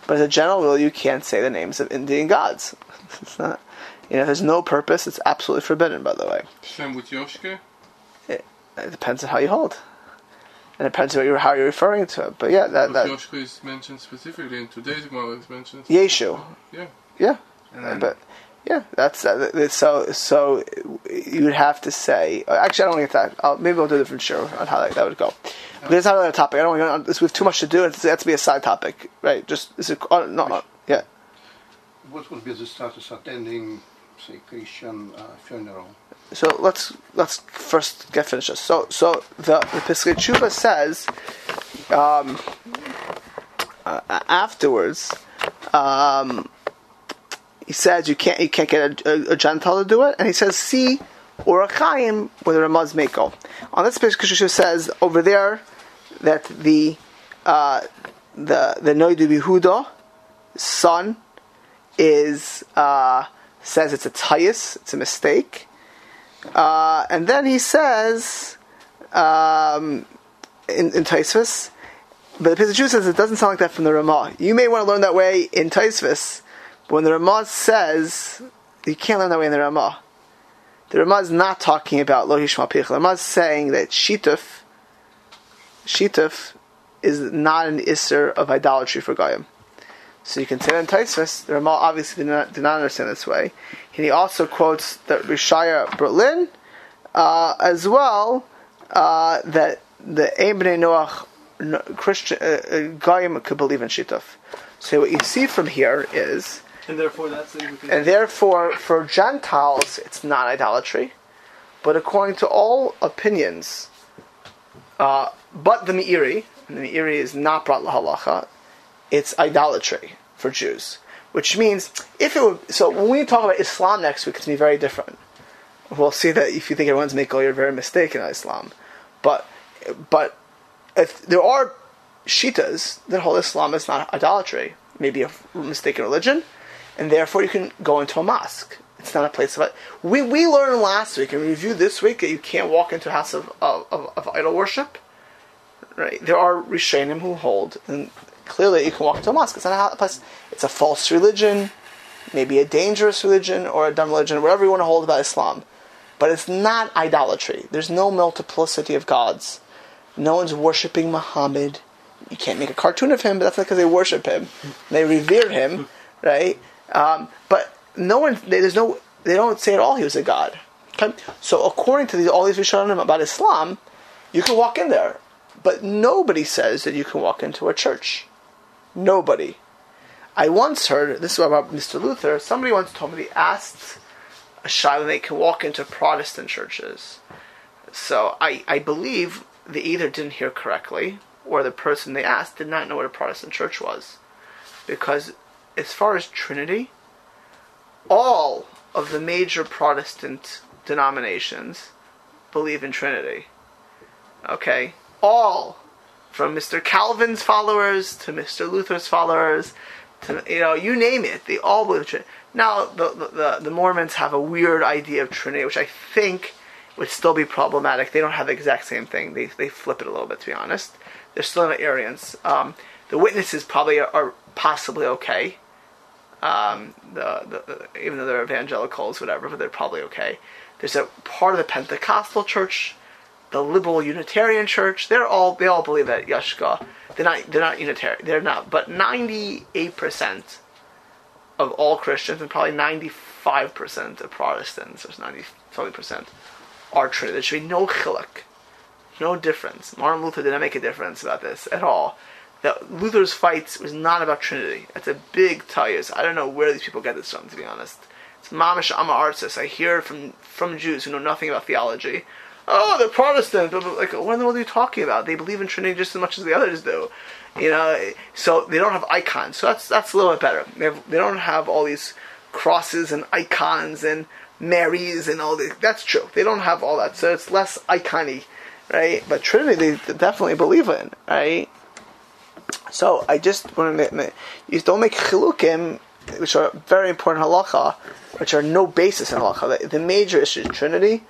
But as a general rule, you can't say the names of Indian gods. it's not. You know, if there's no purpose, it's absolutely forbidden. By the way. Same with Yoshke. It depends on how you hold. And it depends on what you're, how you're referring to it. But yeah, that, that Yoshke is mentioned specifically in today's Gemara. Is mentioned. Yeshu. Yeah. Yeah. And then, But Yeah, that's uh, so. So you would have to say. Actually, I don't want to get that. I'll, maybe I'll do a different show on how that, that would go. But it's not really a topic. I don't want to. This with too much to do. It has to be a side topic, right? Just is it? Uh, no, no, yeah. What would be the status attending, say, Christian uh, funeral? So let's let's first get finished. this. So so the the Pischei Tshuva says um, uh, afterwards. Um, he says you can't you can't get a, a, a Gentile to do it, and he says see or a Chaim where the Ramaz. On this Pischei Tshuva says over there that the uh, the the Noda B'Yehuda son is uh, says it's a tayus, it's a mistake. Uh, and then he says um, in, in Taisvis, but the Pischei says it doesn't sound like that from the Ramah. You may want to learn that way in Taisvis, but when the Ramah says you can't learn that way in the Ramah. The Ramah is not talking about Lo Hishma Pich. The Ramah is saying that Shituf, Shituf is not an Isser of idolatry for Goyim. So you can say that in Taisvis, the Ramah obviously did not, did not understand this way. And he also quotes the Rishaya Berlin uh, as well uh, that the B'nai Noach Christian uh, uh, could believe in Shituf. So what you see from here is, And therefore, that's and therefore for Gentiles it's not idolatry, but according to all opinions, uh, but the Meiri, and the Meiri is not brought lahalacha, it's idolatry for Jews. Which means, if it would, so when we talk about Islam next week, it's going to be very different. We'll see that if you think everyone's making you're very mistaken on Islam. But, but if there are shitas that hold Islam is not idolatry, maybe a mistaken religion, and therefore you can go into a mosque. It's not a place of we we learned last week and we reviewed this week that you can't walk into a house of of, of, of idol worship. Right? There are Rishonim who hold, and clearly you can walk into a mosque. It's not a place. It's a false religion, maybe a dangerous religion or a dumb religion, whatever you want to hold about Islam. But it's not idolatry. There's no multiplicity of gods. No one's worshiping Muhammad. You can't make a cartoon of him, but that's not because they worship him. They revere him, right? Um, but no one, there's no, they don't say at all he was a god. Okay? So according to these, all these Rishonim about Islam, you can walk in there, but nobody says that you can walk into a church. Nobody. I once heard this is about Mr. Luther. Somebody once told me they asked a shaila they can walk into Protestant churches. So I, I believe they either didn't hear correctly or the person they asked did not know what a Protestant church was. Because as far as Trinity, all of the major Protestant denominations believe in Trinity. Okay? All. From Mr. Calvin's followers to Mr. Luther's followers to, you know, you name it, they all believe in Trinity. Now, the, the, the, Mormons have a weird idea of Trinity, which I think would still be problematic. They don't have the exact same thing. They, they flip it a little bit, to be honest. They're still not Arians. Um, the witnesses probably are, are possibly okay. Um, the, the, even though they're evangelicals, whatever, but they're probably okay. There's a part of the Pentecostal church, the liberal Unitarian church. They're all they all believe that Yashka. They're not they're not Unitarian. They're not. But ninety eight percent of all Christians and probably ninety five percent of Protestants, there's ninety something percent, are Trinity. There should be no chiluk, no difference. Martin Luther did not make a difference about this at all. That Luther's fights was not about Trinity. That's a big tires. I don't know where these people get this from, to be honest. It's mamish ama artis. I hear from from Jews who know nothing about theology. Oh, they're Protestant. Like, what in the world are you talking about? They believe in Trinity just as much as the others do. You know, so they don't have icons. So that's that's a little bit better. They, have, they don't have all these crosses and icons and Marys and all this. That's true. They don't have all that, so it's less icony, right? But Trinity, they definitely believe in, right? So I just want to make, you don't make chilukim, which are very important halacha, which are no basis in halacha. The, the major issue is Trinity,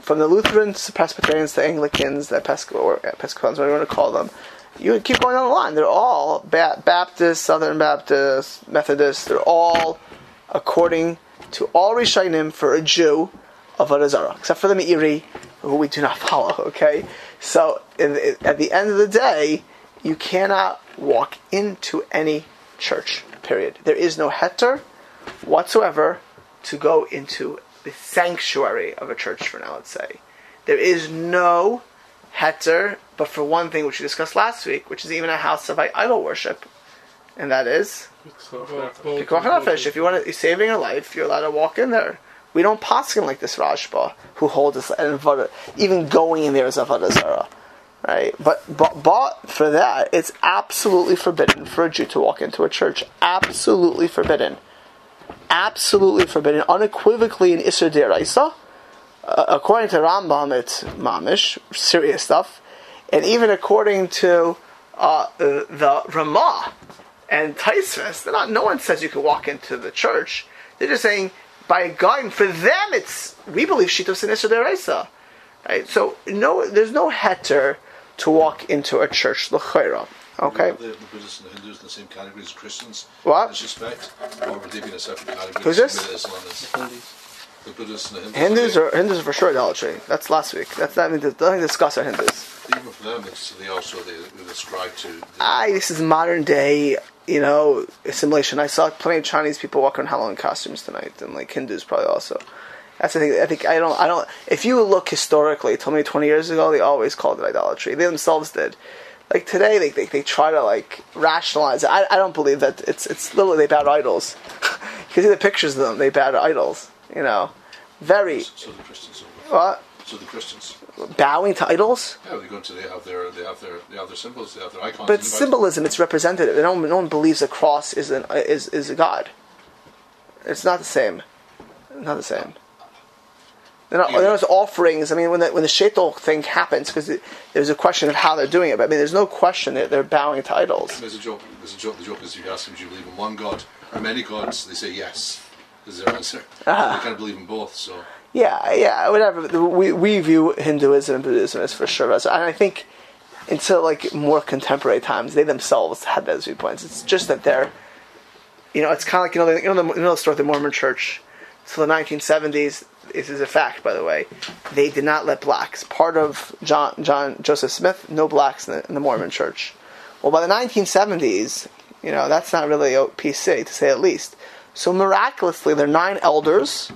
from the Lutherans to Presbyterians to Anglicans, the Episcopal or Episcopalians, whatever you want to call them. You keep going down the line. They're all ba- Baptists, Southern Baptists, Methodists. They're all according to all Rishonim for a Jew of Avodah except for the Meiri, who we do not follow. Okay, so in, in, at the end of the day, you cannot walk into any church. Period. There is no heter whatsoever to go into the sanctuary of a church for now, let's say. There is no heter, but for one thing which we discussed last week, which is even a house of idol worship, and that is. If you want to, you're saving your life, you're allowed to walk in there. We don't paskin like this Rashba, who holds us and even going in there is avodah zarah, right? But but but for that, it's absolutely forbidden for a Jew to walk into a church. Absolutely forbidden. Absolutely forbidden. Unequivocally in Isser Deraisa. Uh, according to Rambam, it's mamish, serious stuff, and even according to uh, the, the Ramah and they're not. No one says you can walk into the church. They're just saying by guiding for them, it's we believe shitos and Isser Deraisa, right? So no, there's no heter to walk into a church l'chayra. Okay, The, the Buddhists and the Hindus in the same category as Christians. What? In this respect, or would they be in a separate category? Who's this? Islam is? Hindus. The Buddhists and the Hindus. Hindus are Hindus are for sure idolatry. That's last week. That's that. I mean, don't discuss our Hindus. even for them, it's, they also they, they ascribe to. The, I this is modern day, you know, assimilation. I saw plenty of Chinese people walking in Halloween costumes tonight, and like Hindus probably also. That's the thing. I think I don't. I don't. If you look historically, tell me twenty years ago, they always called it idolatry. They themselves did. Like today, they they, they try to like rationalize it. I, I don't believe that it's it's literally they bow to idols. you can see the pictures of them. They bow to idols. You know, very so the Christians. what So the Christians. bowing to idols. Yeah, they go into they have their they have their they have their symbols, they have their icons. But symbolism, it's representative. No one, no one believes a cross is an is is a god. It's not the same. Not the same. They're not, there's offerings. I mean, when the when the shaitel thing happens, because there's a question of how they're doing it. But I mean, there's no question that they're bowing to idols. There's a joke. There's a joke. The joke is you ask them, do you believe in one God or many gods? They say yes. Is their answer. Ah. They kind of believe in both. So Yeah, yeah, whatever. We we view Hinduism and Buddhism as for sure, and I think until like more contemporary times, they themselves had those viewpoints. It's just that they're, you know, it's kind of like you know, the, you know, the, you know the story of the Mormon Church. So the 1970s, this is a fact, by the way, they did not let blacks. Part of John John Joseph Smith, no blacks in the, in the Mormon Church. Well, by the 1970s, you know, that's not really PC to say at least. So miraculously, there are nine elders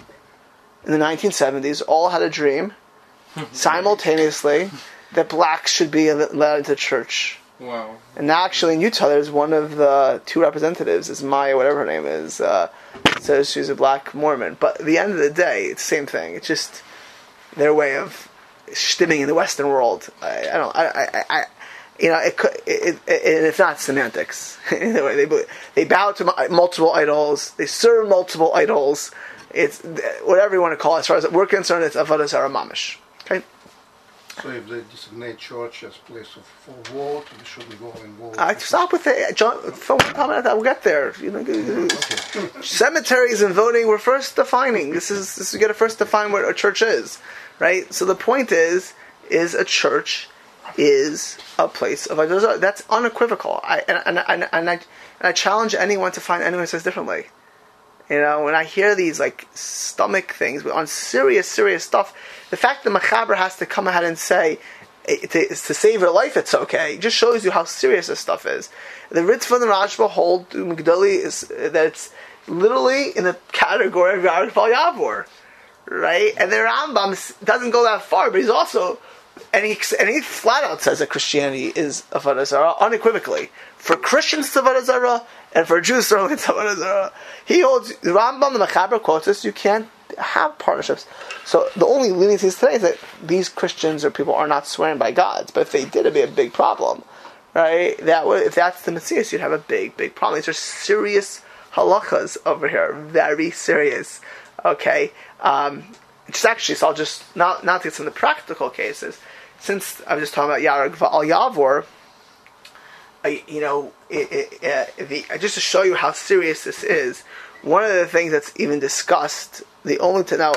in the 1970s all had a dream simultaneously that blacks should be allowed into church. Wow. And now, actually, in Utah, there's one of the two representatives, is Maya, whatever her name is, uh, says she's a black Mormon. But at the end of the day, it's the same thing. It's just their way of stimming in the Western world. I, I don't. I, I, I you know, it could. It, it, it, it's not semantics. They they bow to multiple idols. They serve multiple idols. It's whatever you want to call it. As far as we're concerned, it's avodah zarah mamish. Okay. So if they designate church as place of, for vote, we shouldn't go and vote. Uh, stop with it, John. Phil, comment that. We'll get there. You know, cemeteries and voting. We're first defining. This is this. You got to first define what a church is, right? So the point is, is a church is a place of that's unequivocal. I and and, and, and I and I challenge anyone to find anyone who says differently. You know, when I hear these like stomach things on serious, serious stuff, the fact that Machaber has to come ahead and say to, to save your life, it's okay. It just shows you how serious this stuff is. The Ritva and the Rashba hold Migdali is that it's literally in the category of Yared Pal Yavor, right? And the Rambam doesn't go that far, but he's also and he, and he flat out says that Christianity is Avodah Zarah unequivocally. For Christians, it's Avodah and for Jews, certainly it's. He holds, the Rambam, the Machaber quotes this, you can't have partnerships. So the only leniency today is that these Christians or people are not swearing by gods, but if they did, it'd be a big problem. Right? That would, if that's the Messiah, you'd have a big, big problem. These are serious halachas over here. Very serious. Okay? Um, just actually, so I'll just not not to get some of the practical cases. Since I was just talking about Yarag Al Yavor, you know, it, it, the, just to show you how serious this is, one of the things that's even discussed, the only to now,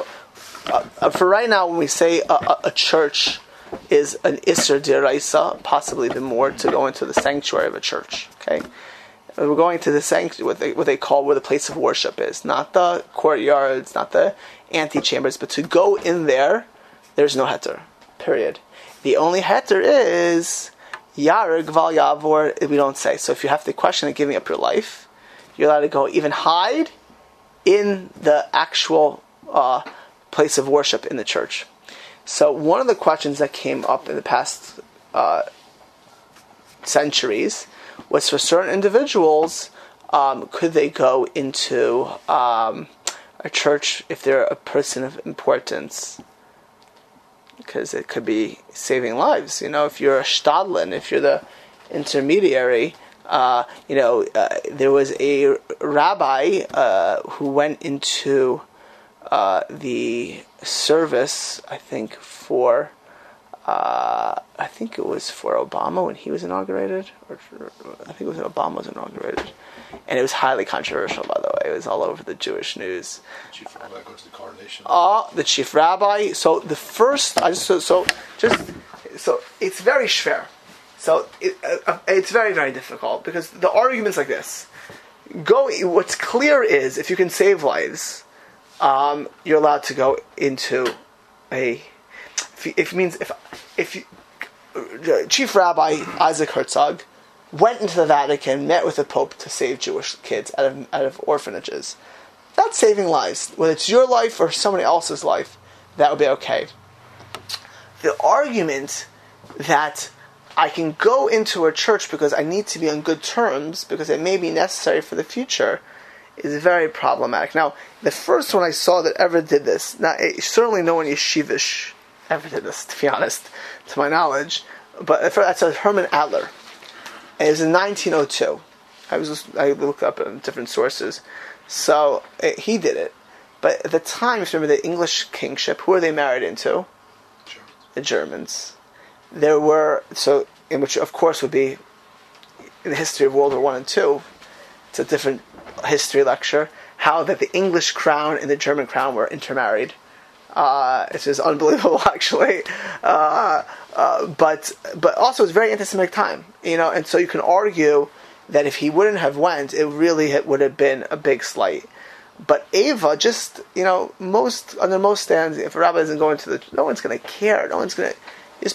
uh, uh, for right now, when we say a, a, a church is an Isser Diraisa, possibly the more, to go into the sanctuary of a church. Okay, we're going to the sanctuary, what they, what they call where the place of worship is, not the courtyards, not the antechambers, but to go in there, there's no heter. Period. The only heter is Yarg Val Yavor, we don't say. So if you have to question it, giving up your life, you're allowed to go even hide in the actual uh, place of worship in the church. So one of the questions that came up in the past uh, centuries was for certain individuals, um, could they go into um, a church if they're a person of importance? Because it could be saving lives. You know, if you're a shtadlan, if you're the intermediary, uh, you know, uh, there was a rabbi uh, who went into uh, the service, I think, for uh, I think it was for Obama when he was inaugurated, or I think it was when Obama was inaugurated, and it was highly controversial. By the way, it was all over the Jewish news. Chief Rabbi goes to the coronation. Ah, the chief rabbi. So the first, I just so, so just so it's very schwer. So it, uh, it's very very difficult because the argument's like this. Go. What's clear is if you can save lives, um, you're allowed to go into a. If, if it means if if you, uh, Chief Rabbi Isaac Herzog went into the Vatican, met with the Pope to save Jewish kids out of out of orphanages. That's saving lives. Whether it's your life or somebody else's life, that would be okay. The argument that I can go into a church because I need to be on good terms because it may be necessary for the future is very problematic. Now, the first one I saw that ever did this, now certainly no one yeshivish ever did this, to be honest, to my knowledge, but that's a Herman Adler. And it was in 1902. I was just, I looked up in different sources. So eh, he did it. But at the time, if you remember the English kingship, who are they married into? Sure. The Germans. There were so in which of course would be in the history of World War One and Two. It's a different history lecture. How that the English crown and the German crown were intermarried. Uh, it's just unbelievable, actually. Uh, uh, but but also it's very anti-Semitic time, you know, and so you can argue that if he wouldn't have went, it really would have been a big slight. But Ava, just you know, most under most stands, if a rabbi isn't going to the, no one's going to care. No one's going to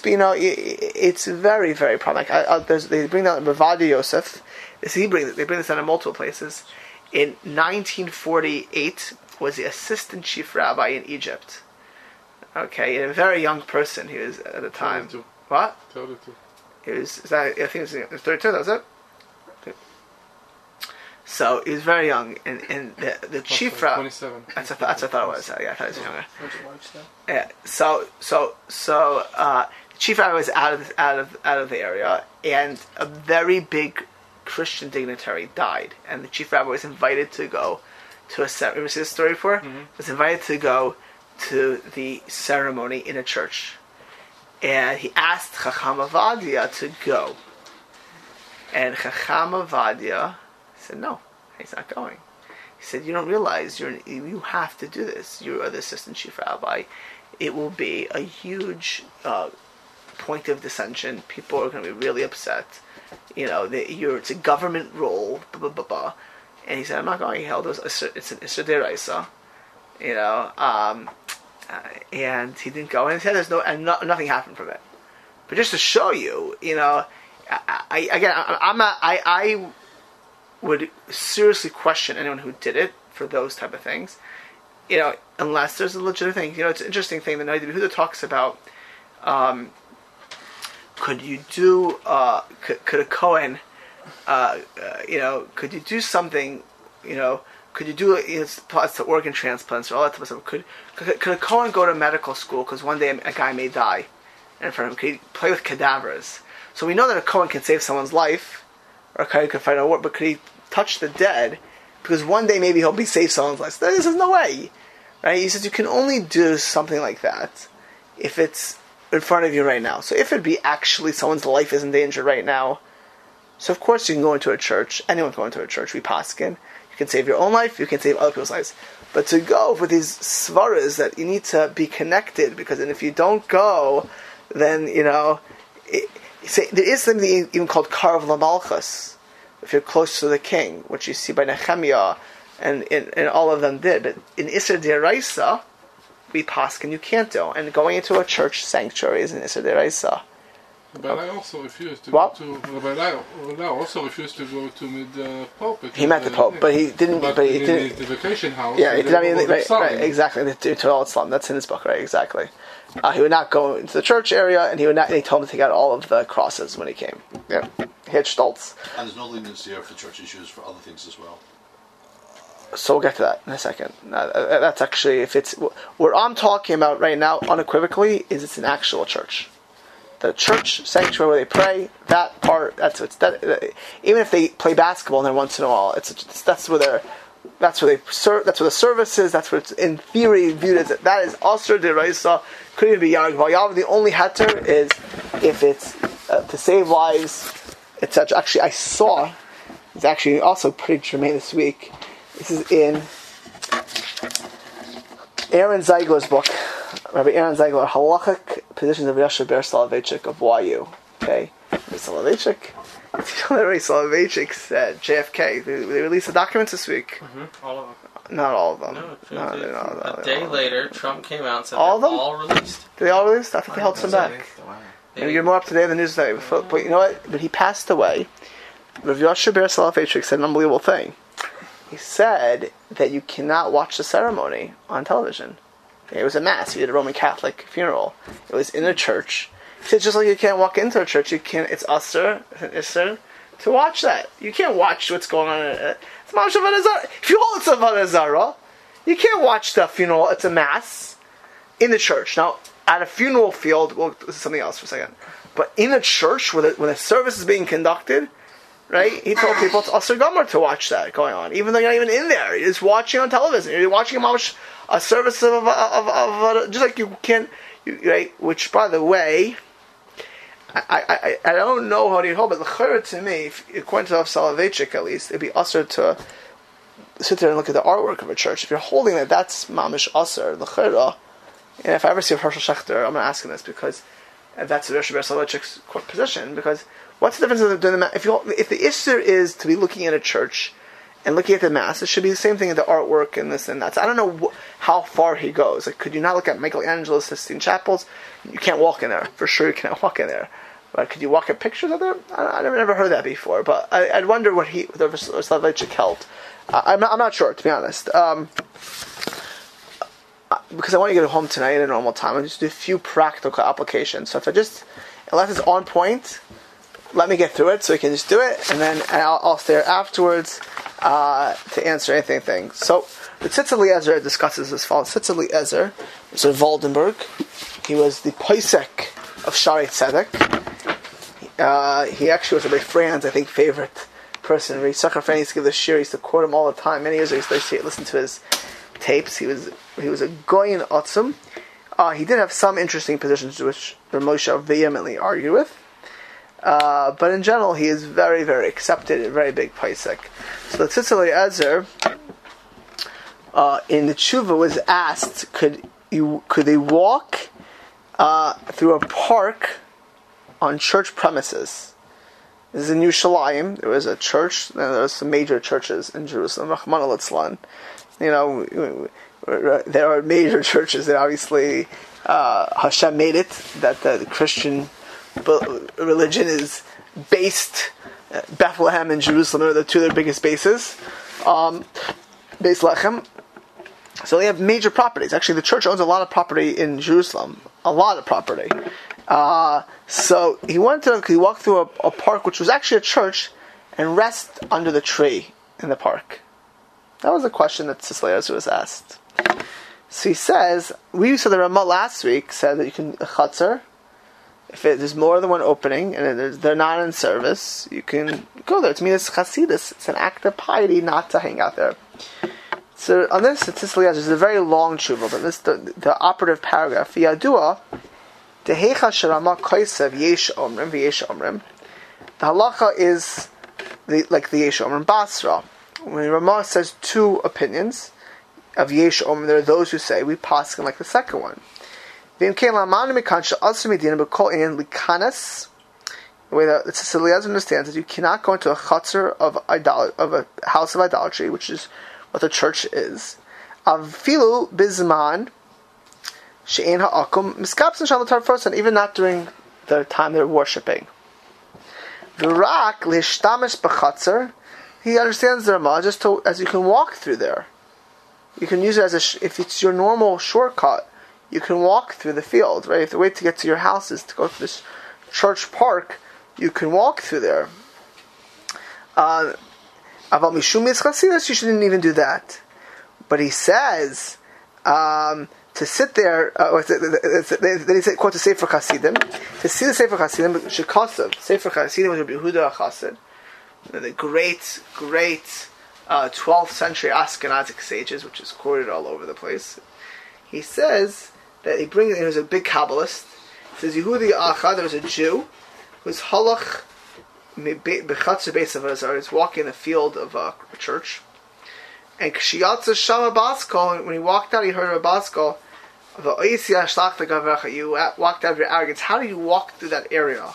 be, you know, i- i- it's very very problematic. I, I, there's, they bring down Rav Ovadia Yosef. This he brings they bring this down in multiple places. In 1948, was the assistant chief rabbi in Egypt. Okay, and a very young person he was at the time. 32. What? Tell it to. It was, is that, I think it was 32, that was it? So he was very young, and, and the, the chief rabbi. 27. That's what, that's what I thought it was. Yeah, I thought it was younger. Yeah. So so so uh, the chief rabbi was out of out of out of the area, and a very big Christian dignitary died, and the chief rabbi was invited to go to a ceremony. See this story before? Was invited to go to the ceremony in a church, and he asked Chacham Ovadia to go, and Chacham Ovadia said no, he's not going. He said, "You don't realize you're you have to do this. You are the assistant chief rabbi. It will be a huge uh, point of dissension. People are going to be really upset. You know, that you're it's a government role. Blah blah blah. blah. And he said, "I'm not going. He held. It's an Isra Deraisa. You know, um, uh, and he didn't go. And he said, "There's no and no, nothing happened from it." But just to show you, you know, I, I again, I, I'm not. I I would seriously question anyone who did it for those type of things. You know, unless there's a legitimate thing. You know, it's an interesting thing that Noda B'Yehuda talks about. Um, could you do? Uh, could, could a Cohen? Uh, uh, you know, could you do something? You know, could you do you know, to organ transplants or all that type of stuff? Could could, could a Cohen go to medical school because one day a guy may die, and for him, could he play with cadavers? So we know that a Cohen can save someone's life, or Cohen can fight a war, but could he touch the dead? Because one day maybe he'll be save someone's life. This is no way, right? He says you can only do something like that if it's in front of you right now. So if it be actually someone's life is in danger right now, so of course you can go into a church. Anyone can go into a church. We paskin. You can save your own life. You can save other people's lives. But to go for these svaras that you need to be connected because, and if you don't go, then you know, it, say, there is something even called karav lamalchus. If you're close to the king, which you see by Nehemiah, and, and, and all of them did. But in Isser Deraisa, we paskin you can't do. And going into a church sanctuary is an Isser Deraisa. Rabbi Lau also refused to What? go to. Rabbi also refused to go to meet the Pope. He met the uh, Pope, but he didn't. But, But he didn't. the, the vacation house. Yeah, they he did, I mean, right, right, exactly. The to to all Islam. That's in his book, right? Exactly. Uh, he would not go into the church area, and he would not. He told him to take out all of the crosses when he came. Yeah, he had stoltz. And there's no leniency here for church issues for other things as well. So we'll get to that in a second. Uh, uh, that's actually if it's what I'm talking about right now, unequivocally, is it's an actual church. The church sanctuary where they pray. That part. That's it's that. uh, even if they play basketball in there once in a while, it's, it's that's where they're. That's where they serve. That's where the service is. That's where it's in theory viewed as that is also de Raisa. Could even be Yahweh. Yahweh. The only heter is if it's uh, to save lives, etc. Actually, I saw. It's actually also pretty germane this week. This is in Aaron Ziegler's book, Rabbi Aaron Ziegler, Halachic Positions of Yosher Ber Soloveitchik of YU. Okay? Soloveitchik. You know that Rabbi Soloveitchik said, JFK, they, they released the documents this week. Mm-hmm. All of them. Not all of them. No, no, proved they're it. a day later, Trump came out and said All of them? all released. Did they all release? I think they held some back. Maybe you're more up to date on the news today. But, you know what? But he passed away. Rav Yosher Ber Soloveitchik said an unbelievable thing. He said that you cannot watch the ceremony on television. It was a mass. He did a Roman Catholic funeral. It was in a church. Said just like you can't walk into a church, you can't. It's usher, it's usher to watch that. You can't watch what's going on. It's Mamash Avodah If you hold it's you can't watch the funeral. It's a mass in the church. Now, at a funeral field, well, this is something else for a second. But in a church where the, when a service is being conducted, right? He told people it's Asr Gomer to watch that going on, even though you're not even in there. You're just watching on television. You're watching a a service of, of, of, of, just like you can, right? Which, by the way, I, I, I don't know how to hold, but the to me, if, according to Rav Soloveitchik at least, it'd be usher to sit there and look at the artwork of a church. If you're holding that, that's mamish usher, the. And if I ever see a Hershel Schachter, I'm going to ask him this because that's the Rosh Soloveitchik's position. Because what's the difference between the? If, you, if the issue is to be looking at a church and looking at the mass, it should be the same thing in the artwork and this and that. So I don't know wh- how far he goes. Like, could you not look at Michelangelo's Sistine Chapels? You can't walk in there. For sure, you can't walk in there. Could you walk at pictures of them? I, I never, never heard that before. But I, I'd wonder what he, the Rosh Soloveitchik held. Uh, I'm, not, I'm not sure, to be honest. Um, because I want to get home tonight at a normal time, I just do a few practical applications. So if I just, unless it's on point, let me get through it so we can just do it, and then I'll, I'll stay afterwards uh, to answer anything. Thing. So the Tzitz Eliezer discusses as follows. Tzitz Eliezer in Waldenberg. He was the Poisek of Shaarei Tzedek. Uh, he actually was a Fran's, I think, favorite person. Yitzchak Fan used to give the shir. He used to quote him all the time. Many years ago, he used to listen to his tapes. He was he was a goyin otzum. Uh, he did have some interesting positions which the Moshe vehemently argued with. Uh, but in general, he is very, very accepted, a very big paisek. So the Tzitz Ezer uh, in the tshuva was asked, could you could they walk uh, through a park on church premises? This is in Yerushalayim. There was a church. There was some major churches in Jerusalem. Rahman al You know, there are major churches that obviously uh, Hashem made it that the Christian religion is based. uh, Bethlehem and Jerusalem are the two of their biggest bases. Um, Beis Lechem. So they have major properties. Actually, the church owns a lot of property in Jerusalem. A lot of property. Uh, so he went to he walked through a, a park which was actually a church and rest under the tree in the park. That was a question that Tzitz was asked. So he says, we saw the Ramah last week said that you can chutzner, if it, there's more than one opening and they're not in service, you can go there. To me, it's chasidus. It's an act of piety not to hang out there. So on this, it's this is a very long tshuva, but this the, the operative paragraph. Yadua, dehecha sharama koisev yesh omrim v'yesh omrim. The halacha is the, like the yesh omrim basra. When Ramah says two opinions of yesh omrim, there are those who say we paskin like the second one. The way that the Tzitz understands is you cannot go into a chutzner of idol- of a house of idolatry, which is what the church is. Afilu bizman she'en ha'akum miskapsin shalatar and even not during the time they're worshiping. V'rak lishtamish b'chatzer. He understands the Ramah just to, as you can walk through there. You can use it as a if it's your normal shortcut. You can walk through the field, right? If the way to get to your house is to go to this church park, you can walk through there. Uh, Aval mishum mitzchasidus, you shouldn't even do that. But he says um, to sit there. Uh, then he said, quote the Sefer Chasidim to see the Sefer Chasidim. Shekasav Sefer Chasidim was Rabbi Yehuda Chassid, the great, great uh, 12th century Ashkenazic sages, which is quoted all over the place. He says that he brings. He was a big Kabbalist. He says Yehudi Achad, there was a Jew who's halach bechatzer base of Azar. He's walking in the field of a church. And Kshiyatza Shama Basko, when he walked out, he heard a Basko. You walked out of your arrogance. How do you walk through that area?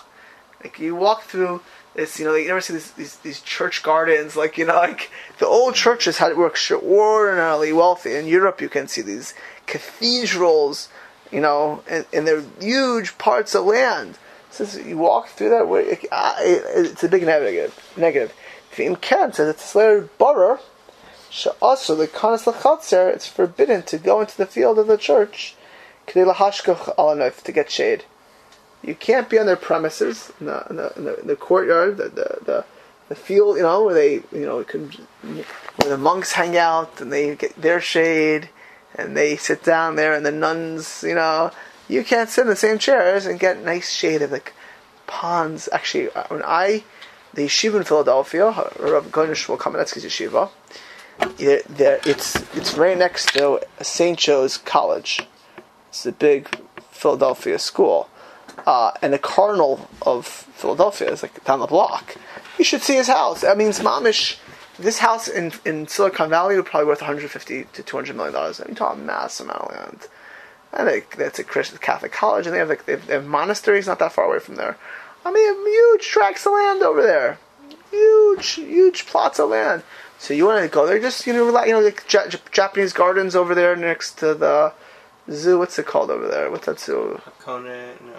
Like you walk through this, you know, you never see these, these, these church gardens. Like you know, like the old churches had were extraordinarily wealthy. In Europe, you can see these cathedrals, you know, and, and they're huge parts of land. Says you walk through that way, ah, it's a big negative. Negative. If Ken says it's a butter, also the kanas lachatzer, it's forbidden to go into the field of the church to get shade. You can't be on their premises in the, in the, in the, in the courtyard, the, the, the the field, you know, where they, you know, can, where the monks hang out and they get their shade and they sit down there and the nuns, you know, you can't sit in the same chairs and get nice shade of the ponds. Actually, when I, the yeshiva in Philadelphia, Rav Gonish will Kamenetsky's yeshiva, there, it's it's right next to St. Joe's College. It's a big Philadelphia school, uh, and the cardinal of Philadelphia is like down the block. You should see his house. I mean, it's mamish. This house in, in Silicon Valley would probably worth 150 to 200 million dollars. I mean, talking massive amount of land. And it's a Christian Catholic college, and they have like they have, they have monasteries not that far away from there. I mean, huge tracts of land over there, huge, huge plots of land. So you want to go there? Just you know, relax, you know, like ja- Japanese gardens over there next to the zoo. What's it called over there? What's that zoo? Hakone, no.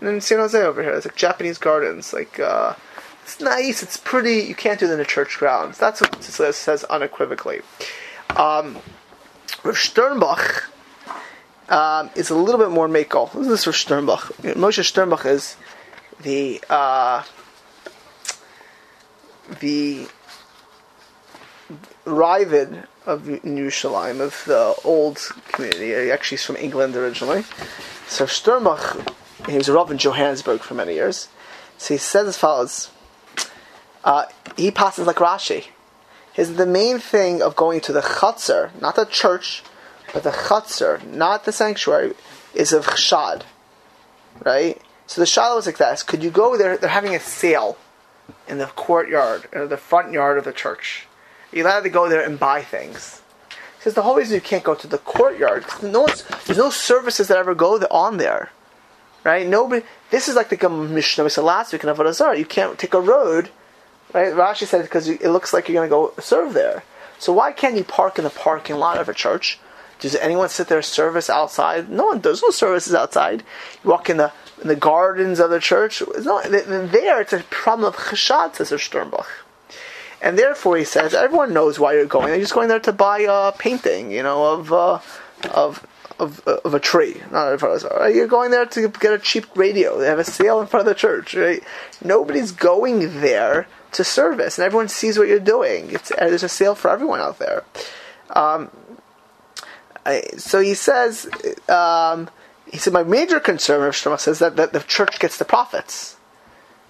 And in San Jose over here, it's like Japanese gardens. Like uh, it's nice, it's pretty. You can't do it in the church grounds. That's what it says, says unequivocally. Um, Rav Sternbuch um, is a little bit more makel. This is Rav Sternbuch. Moshe Sternbuch is the uh, the Raavad of Yerushalayim, of the old community. He actually is from England originally. So Sternbuch, he was a Rav in Johannesburg for many years. So he says as follows. Uh, he passes like Rashi. His the main thing of going to the chutzner, not the church, but the chutzner, not the sanctuary, is of chshad. Right? So the shadow is like this. Could you go there? They're having a sale in the courtyard, or the front yard of the church. You're allowed to go there and buy things. Because the whole reason you can't go to the courtyard, no there's no services that ever go on there. Right? Nobody. This is like the Mishnah we said last week in Avodah Zarah. You can't take a road. Right? Rashi said because it looks like you're going to go serve there. So why can't you park in the parking lot of a church? Does anyone sit there service outside? No one. There's no services outside. You walk in the in the gardens of the church. No, there it's a problem of cheshad, says Sternbuch. And therefore, he says everyone knows why you're going. You're just going there to buy a painting, you know, of uh, of of, of a tree. Not in front of? You're going there to get a cheap radio. They have a sale in front of the church. Right? Nobody's going there to service, and everyone sees what you're doing. It's, uh, there's a sale for everyone out there. Um, so he says, um, he said, my major concern, Rav Shlomo says, that, that the church gets the profits,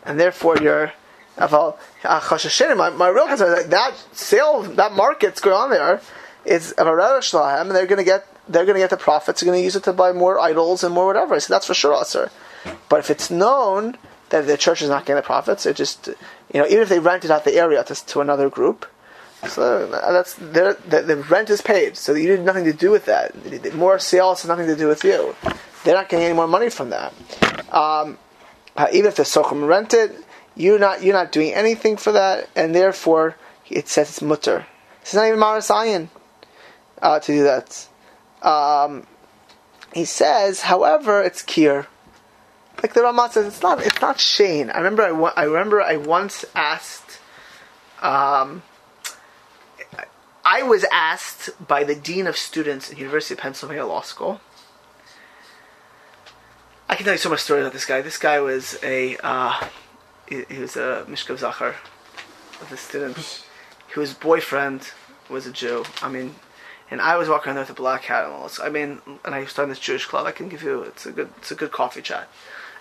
and therefore you're. My, my real concern is that, that sale, that market's going on there is of a and they're going to get they're going to get the profits. They're going to use it to buy more idols and more whatever. So that's for sure, sir. But if it's known that the church is not getting the profits, it just you know even if they rented out the area to, to another group, so that's the, the rent is paid. So you had nothing to do with that. More sales has nothing to do with you. They're not getting any more money from that. Um, uh, even if the sochim rent it, you're not you're not doing anything for that, and therefore it says it's mutter. It's not even marasayan uh, to do that. Um, he says, however, it's kier. like the Ramah says, it's not it's not Shane. I remember I, I remember I once asked. Um, I was asked by the dean of students at University of Pennsylvania Law School. I can tell you so much stories about this guy. This guy was a uh, he, he was a Mishkav Zachar of the students. Whose boyfriend was a Jew. I mean, and I was walking around with a black hat and all. I mean, and I was starting this Jewish club. I can give you it's a good it's a good coffee chat.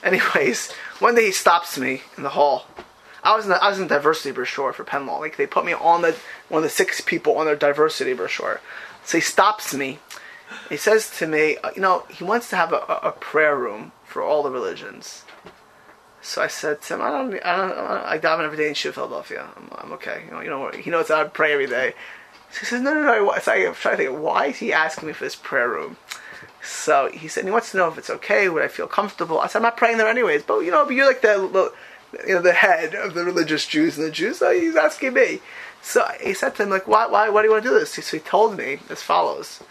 Anyways, one day he stops me in the hall. I was in the, I was in diversity brochure for Penn Law. Like they put me on the one of the six people on their diversity brochure. So he stops me. He says to me, uh, you know, he wants to have a, a prayer room for all the religions. So I said to him, I don't, I don't, I daven every day in Shiva, Philadelphia. I'm, I'm okay. You know, you know, he knows I pray every day. So he says, no, no, no. So I'm trying to think, why is he asking me for this prayer room? So he said he wants to know if it's okay. Would I feel comfortable? I said I'm not praying there anyways. But you know, but you're like the, the you know the head of the religious Jews and the Jews. So he's asking me. So he said to him like, why, why, why do you want to do this? So he told me as follows: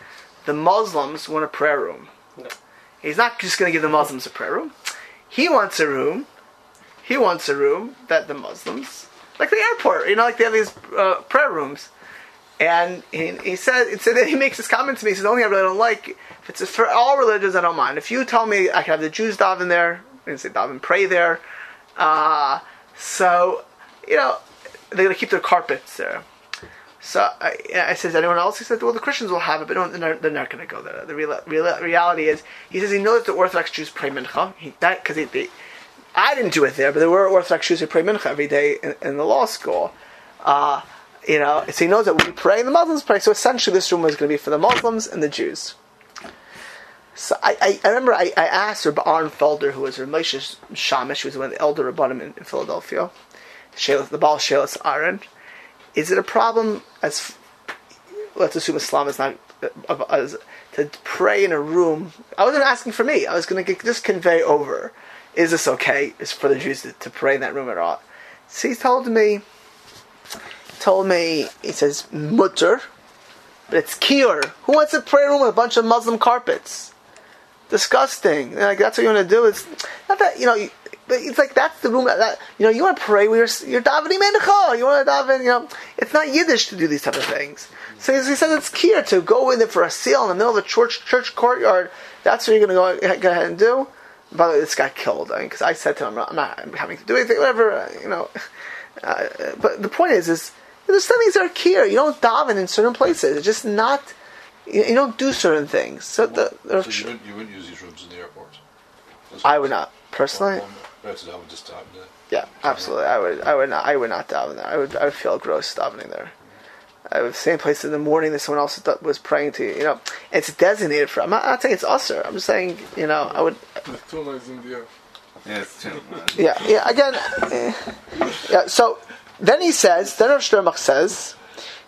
the Muslims want a prayer room. He's not just going to give the Muslims a prayer room. He wants a room. He wants a room that the Muslims, like the airport, you know, like they have these uh, prayer rooms. And he, he said, so then he makes this comment to me. He says, "The only thing I really don't like, if it's for all religions, I don't mind. If you tell me I can have the Jews daven there, and say daven pray there, uh, so you know they're gonna keep their carpets there. So I, I says, anyone else? He said, well, the Christians will have it, but don't, they're, they're not going to go there. The real, real, reality is, he says he knows that the Orthodox Jews pray mincha. He, that because they, I didn't do it there, but there were Orthodox Jews who pray mincha every day in, in the law school. Uh, you know, so he knows that we pray and the Muslims pray. So essentially, this room was going to be for the Muslims and the Jews. So I, I, I remember I, I asked Rabbi Arn Felder, who was Ramesha Shamish, who was one of the elder rabbanim in, in Philadelphia, the Baal Shelas Aaron, is it a problem as let's assume Islam is not uh, as to pray in a room? I wasn't asking for me. I was going to just convey over. Is this okay? Is for the Jews to, to pray in that room at all? So he told me, told me, he says mutter, but it's kior. Who wants a prayer room with a bunch of Muslim carpets? Disgusting. Like that's what you want to do. It's not that you know. it's like that's the room that, you know you want to pray. You're you're davening mencha. You want to daven. You know, it's not Yiddish to do these type of things. So he says it's kier to go in there for a seal in the middle of the church church courtyard. That's what you're going to go, go ahead and do. By the way, this got killed because I, said to him, "I'm not I'm having to do anything, whatever." Uh, you know, uh, but the point is, is there's some things that are kier. You don't daven in certain places. It's just not. You, you don't do certain things. So the, So you wouldn't, you wouldn't use these rooms in the airport? That's I would not personally. One- Better to have just to happen there. Yeah, absolutely. I would. I would not. I would not daven there. I would. I would feel gross davening there. I would same place in the morning that someone else was praying to. You know, it's designated for. I'm not, I'm not saying it's usher. I'm just saying. You know, I would. The tuna is in the air. Yeah, it's too. Yeah. Yeah. Again. eh, yeah. So then he says. Then Rav Sternbuch says.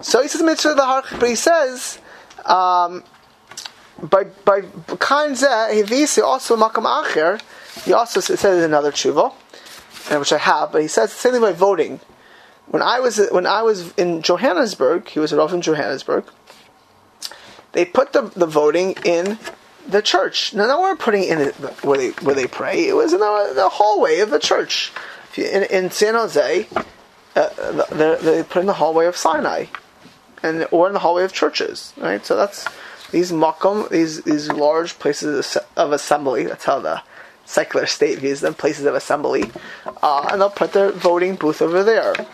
So he says mitzvah the harch, but he says. Um, by by kind he also makam acher. He also says another tshuva, and which I have, but he says the same thing by voting. When I was when I was in Johannesburg, he was a Rav in Johannesburg. They put the, the voting in the church. Now, they weren't putting in it where they where they pray. It was in the, the hallway of the church. In, in San Jose, uh, they put in the hallway of Sinai, and or in the hallway of churches. Right. So that's these makom, these these large places of assembly. That's how the secular state views them, places of assembly, uh, and they'll put their voting booth over there. It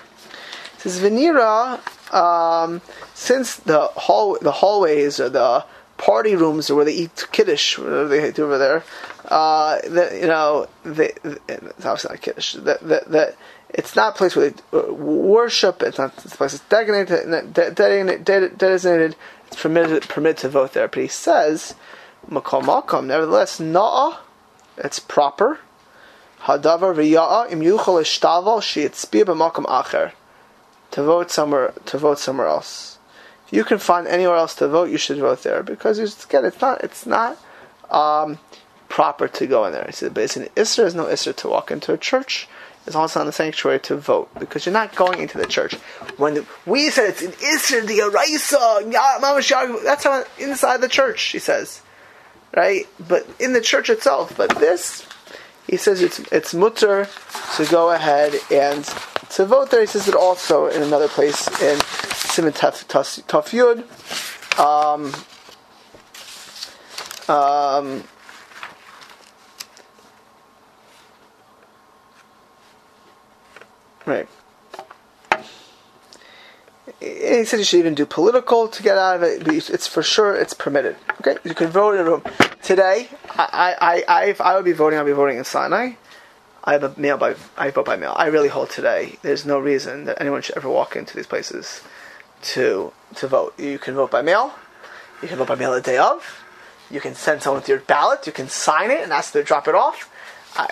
says Venira, um, since the hall the hallways or the party rooms where they eat kiddush, whatever they do over there, uh, the, you know, they, it's obviously not kiddush. That that that it's not a place where they uh, worship. It's not it's a place that's designated. de- de- de- Designated. It's permitted permitted to vote there. But he says, makom makom. Nevertheless, na'ah it's proper. Hadavar v'ya'a im yuchol ishtaval sheyitzbir b'makom acher. To vote somewhere, to vote somewhere else. If you can find anywhere else to vote, you should vote there because again, it's not, it's not um, proper to go in there. He said, but it's an isser. There's no isser to walk into a church. It's also in the sanctuary to vote because you're not going into the church. When the, we said it's an isser, the araisa, that's how inside the church. He says right? But in the church itself. But this, he says it's it's mutter to go ahead and to vote there. He says it also in another place in Siman Taf Taf- Taf Yud. Um, um, right. He said you should even do political to get out of it. It's for sure it's permitted. Okay, you can vote in a room. Today, I, I, I, if I would be voting, I'd be voting in Sinai. I have a mail by I vote by mail. I really hold today. There's no reason that anyone should ever walk into these places to to vote. You can vote by mail. You can vote by mail the day of. You can send someone with your ballot. You can sign it and ask them to drop it off.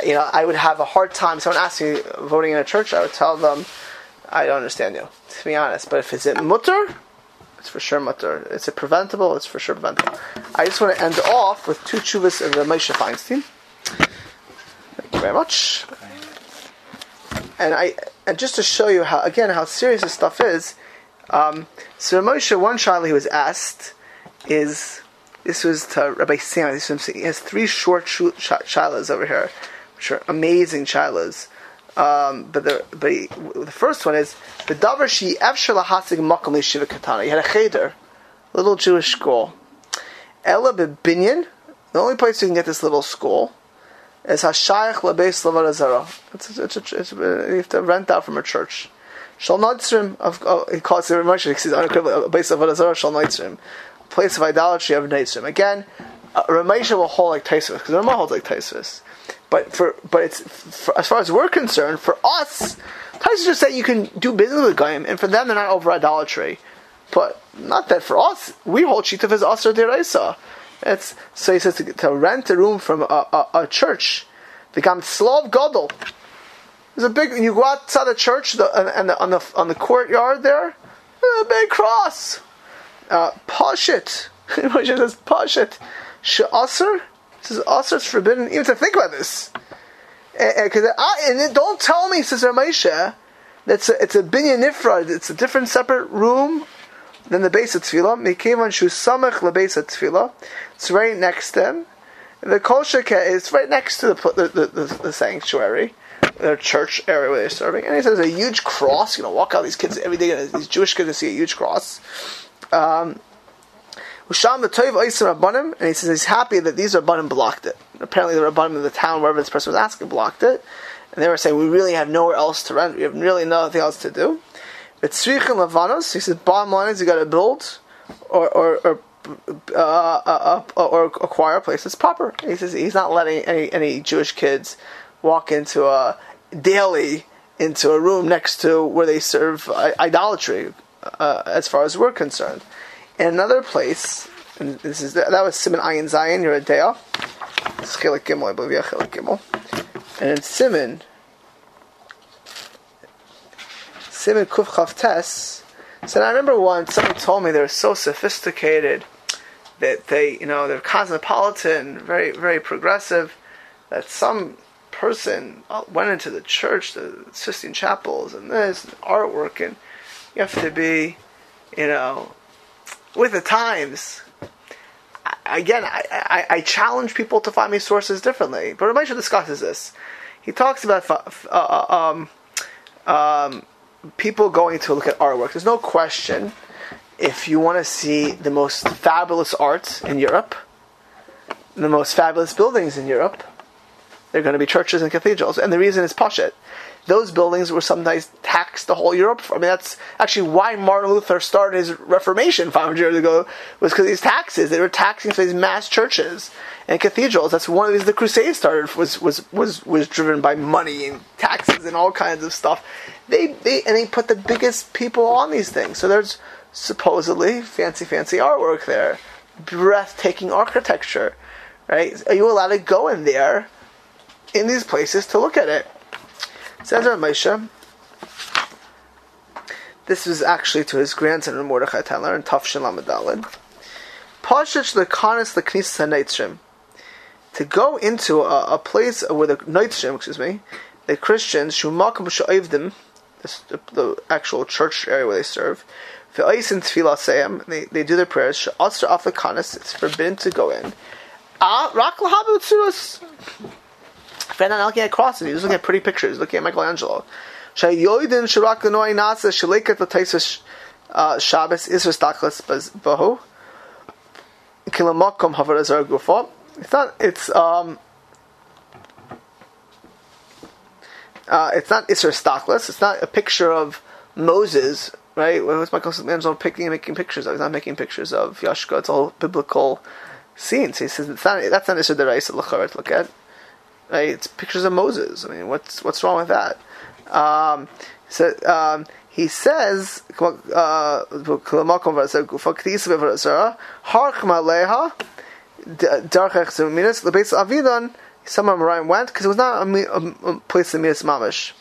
You know, I would have a hard time. Someone asks me voting in a church, I would tell them, I don't understand you. To be honest, but if it's it mutter, it's for sure mutter. It's it preventable. It's for sure preventable. I just want to end off with two chuvas of the Moshe Feinstein. Thank you very much. And I and just to show you how again how serious this stuff is. Um, so Moshe, one child he was asked is this was to Rabbi Sam. This was, he has three short sh- shilas over here, which are amazing shilas. Um, but the but he, the first one is the davar she efshel hasig makom shiva katana. He had a cheder, little Jewish school. Ella bebinyan. The only place you can get this little school is hashayach labeis lavarazara. It's, it's, it's, it's, you have to rent out from a church. Shal Nodstrim of oh, he calls it Ramesh. He says unequivocally base of Varazara Shal Nodstrim, place of idolatry of Nodstrim. Again, uh, Ramesha will hold like Taisvis because Ramah holds like Taisvis. But for but it's for, as far as we're concerned, for us, Taisvis just say you can do business with Goyim, and for them they're not over idolatry. But not that for us, we hold Shitaf as Asr Deraisa. It's so he says to, to rent a room from a, a, a church, the Gam Slav Gadol. There's a big. You go outside the church, the, and, and the, on the on the courtyard there, a big cross. Uh, Pashit. Moshe says Pashit. She'aser. Says Aser. It's forbidden even to think about this. And, and don't tell me, says Ramesha, that's a, it's a binyan nifrad. It's a different separate room than the base of tefillah. Mikevan shu samach lebase of tefillah. It's right next to him. The kol shekeh is right next to the the, the, the, sanctuary their church area where they're serving, and he says a huge cross. You know, walk out these kids every day. These Jewish kids see a huge cross. Um, and he says he's happy that these Rabbanim blocked it. Apparently, the Rabbanim of the town, wherever this person was asking, blocked it, and they were saying we really have nowhere else to rent. We have really nothing else to do. But Tzrichin Lavanos, he says, bottom line is you got to build or or, or uh, uh, uh, or acquire a place that's proper. He says he's not letting any any Jewish kids walk into a daily into a room next to where they serve idolatry, uh, as far as we're concerned. In another place, and this is that was Siman Ayin Zion, Yoreh Deah. It's Chelik Gimel, I believe, yeah, Gimel. And in Siman, Siman Kuf Chav Tes, said, I remember once someone told me they were so sophisticated that they, you know, they're cosmopolitan, very, very progressive, that some person went into the church, the Sistine chapels, and this and artwork, and you have to be, you know, with the times. Again, I, I, I, challenge people to find me sources differently. But Ramesha discusses this. He talks about uh, um, um, people going to look at artwork. There's no question if you want to see the most fabulous art in Europe, the most fabulous buildings in Europe, they're going to be churches and cathedrals. And the reason is Pashat. Those buildings were sometimes taxed the whole Europe. I mean, that's actually why Martin Luther started his Reformation 500 years ago, was because these taxes. They were taxing for these mass churches and cathedrals. That's one of these, the Crusades started, was, was, was, was driven by money and taxes and all kinds of stuff. They, they, and they put the biggest people on these things. So there's supposedly fancy, fancy artwork there, breathtaking architecture, right? Are you allowed to go in there? in these places to look at it. Says Rav Moshe. This was actually to his grandson Mordechai Tendler and Tafshin Lamadalin. Pashich lekanis leknis haneitzrim. To go into a, a, place where the neitzrim, excuse me, the Christians shumakim sha'ivdim, the, the actual church area where they serve, and tefillah they they do their prayers. She'asr af it's forbidden to go in. Ah, rak Fan not looking at crosses. He's looking at pretty pictures. He's Looking at Michelangelo. Shayoidin Shirak Lenoi Nasa Shalikat Lataisus uh, Shabbos Isra Staklas Bahu. Kilamakom Havarazar Gufo. It's not. It's um. Uh, it's not Isra Staklas. It's not a picture of Moses, right? What was Michelangelo picking and making pictures of? He's not making pictures of Yashka. It's all biblical scenes. He says it's not, that's not Isra Deraisa Lachar to look at. Right? It's pictures of Moses. I mean, what's what's wrong with that? Um, so um, he says, uh. Some of Mariah went because it was not a, a, a place of minas mamish.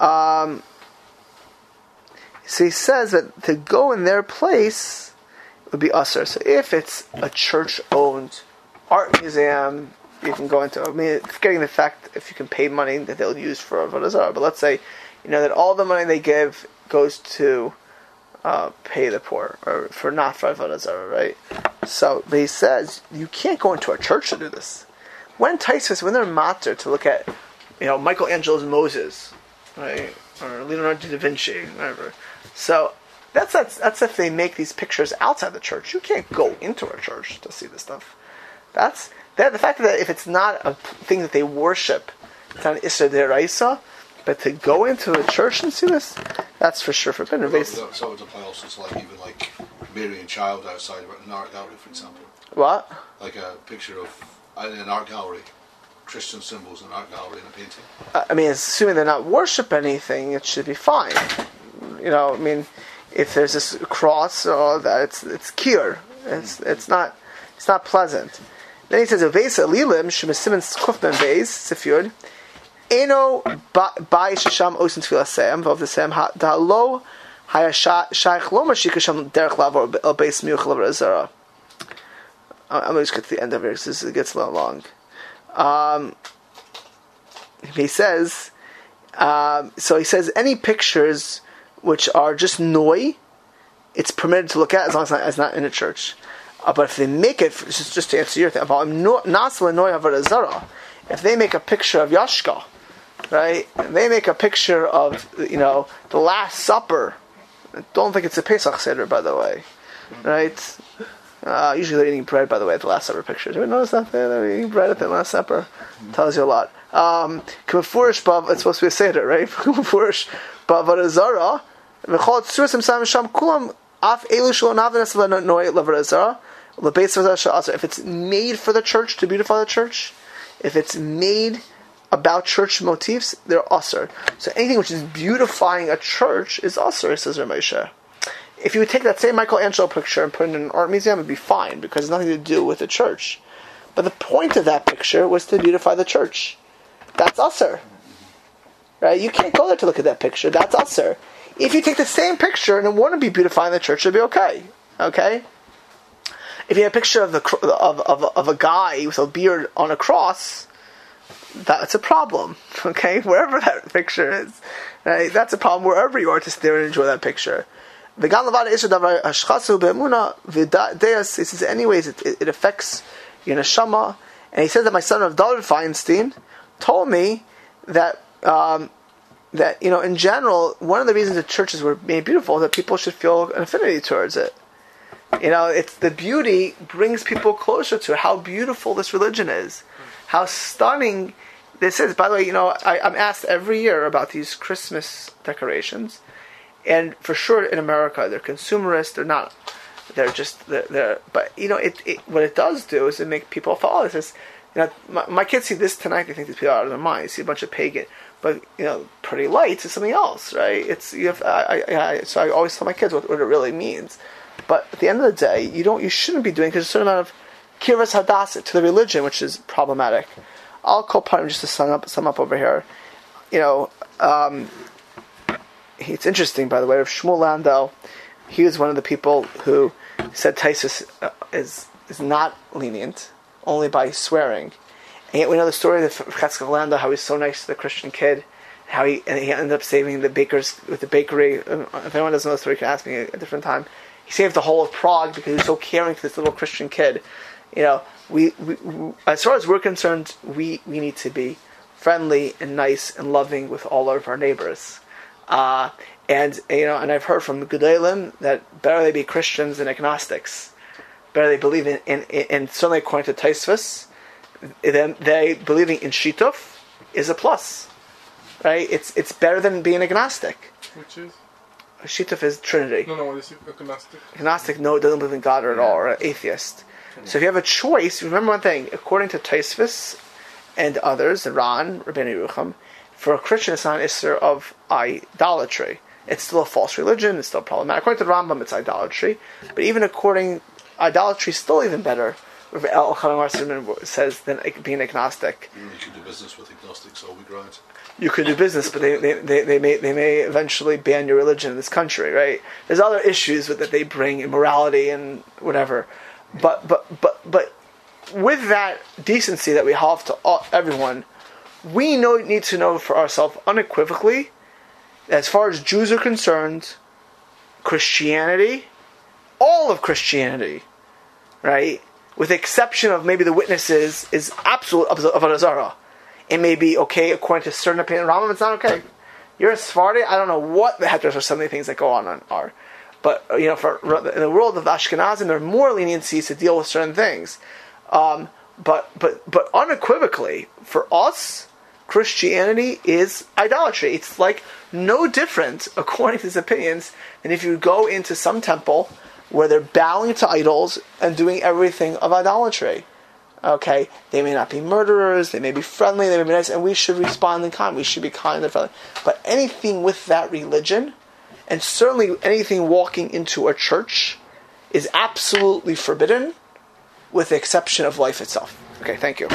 Um, so he says that to go in their place would be usher. So if it's a church-owned art museum, you can go into. I mean, forgetting the fact if you can pay money that they'll use for avodah zarah. But let's say, you know, that all the money they give goes to uh, pay the poor or for not for avodah zarah, right? So, but he says you can't go into a church to do this. When Taisus, when they're matter to look at, you know, Michelangelo's Moses, right, or Leonardo da Vinci, whatever. So that's that's that's if they make these pictures outside the church. You can't go into a church to see this stuff. That's that the fact that if it's not a thing that they worship, it's not Isra Deraisa, but to go into a church and see this, that's for sure forbidden. That, that would apply also to like even like Mary and Child outside of an art gallery, for example. What? Like a picture of in an art gallery, Christian symbols in an art gallery in a painting. Uh, I mean, assuming they're not worship anything, it should be fine. You know, I mean, if there's this cross or that, it's it's kier. It's it's not it's not pleasant. Then he says, "Ovesa lilim shemasimin kufman beis sifyud eno bai shasham osin tfilasem v'ov the sem dalo hayashaych lo mashikasham derech lavor beis miuch lavor I'm going to get to the end of it because it gets a little long. Um, he says, um, so he says, any pictures which are just noi, it's permitted to look at as long as it's not, as not in a church. Uh, but if they make it, just, just to answer your thing, if they make a picture of Yashka, right, they make a picture of, you know, the Last Supper, I don't think it's a Pesach Seder, by the way, right? Uh, usually they're eating bread, by the way, at the Last Supper pictures. Did you notice that? They're eating bread at the Last Supper. Tells you a lot. Um, it's supposed to be a Seder, right? Kamafurish Bavarazara, Af Elu Shalom Noy Lavarazara, If it's made for the church, to beautify the church, if it's made about church motifs, they're usr. So anything which is beautifying a church is usr, says Ramesha if you would take that same Michelangelo picture and put it in an art museum, it'd be fine because it's nothing to do with the church. But the point of that picture was to beautify the church. That's usher. Right? You can't go there to look at that picture. That's usher. If you take the same picture and it wouldn't be beautifying the church, it'd be okay. Okay? If you have a picture of the of, of, of a guy with a beard on a cross, that's a problem. Okay? Wherever that picture is. Right? That's a problem wherever you are to stare and enjoy that picture. V'gan levada isha davar hashchasu be'emuna v'deas. He says, anyways, it, it, it affects your neshama. And he says that my son of David Feinstein told me that um, that you know, in general, one of the reasons that churches were made beautiful is that people should feel an affinity towards it. You know, it's the beauty brings people closer to how beautiful this religion is, how stunning this is. By the way, you know, I, I'm asked every year about these Christmas decorations and for sure in America they're consumerist. They're not. They're just they're, they're but you know it, it, what it does do is it make people follow this. Is, you know, my, my, kids see this tonight. They think these people are out of their mind. They see a bunch of pagan, but you know, pretty lights is something else, right? It's you have. I, I, I, so I always tell my kids what, what it really means. But at the end of the day, you don't. You shouldn't be doing because a certain amount of kiras hadassah to the religion, which is problematic. I'll call part just to sum up sum up over here. You know, um, it's interesting, by the way, of Shmuel Landau, he was one of the people who said Taisus uh, is is not lenient, only by swearing. And yet we know the story of Chatzkel Landau, how he's so nice to the Christian kid, how he and he ended up saving the bakers with the bakery. Uh, if anyone doesn't know the story, you can ask me at a different time. He saved the whole of Prague because he was so caring to this little Christian kid. You know, we, we, we as far as we're concerned, we, we need to be friendly and nice and loving with all of our neighbors. Uh, and you know, and I've heard from Gedalim that better they be Christians than agnostics. Better they believe in, in, in and certainly according to Taisvus, then they believing in Shituf is a plus, right? It's it's better than being agnostic. Which is? Shituf is Trinity. No, no, what is it? Agnostic? Agnostic no doesn't believe in God at all, or an atheist. So if you have a choice, remember one thing. According to Taisvis and others, Ran, Rabbeinu Yerucham, for a Christian, it's not an issue of idolatry. It's still a false religion. It's still problematic. According to the Rambam, it's idolatry. But even according, idolatry is still even better. El Chaim says than being agnostic. You can do business with agnostics all week round. You could do business, but they, they, they, they may they may eventually ban your religion in this country, right? There's other issues with that they bring immorality and whatever, but but but but with that decency that we have to all, everyone, we know need to know for ourselves unequivocally, as far as Jews are concerned, Christianity, all of Christianity, right, with the exception of maybe the witnesses, is absolute of a Zara. It may be okay according to certain opinion. Rambam, it's not okay. You're a Sephardi. I don't know what the heteros or so many things that go on are. But you know, for in the world of Ashkenazim, there are more leniencies to deal with certain things. Um, but but but unequivocally, for us, Christianity is idolatry. It's like no different, according to his opinions, than if you go into some temple where they're bowing to idols and doing everything of idolatry. Okay, they may not be murderers, they may be friendly, they may be nice, and we should respond in kind. We should be kind and friendly. But anything with that religion, and certainly anything walking into a church, is absolutely forbidden, with the exception of life itself. Okay, thank you.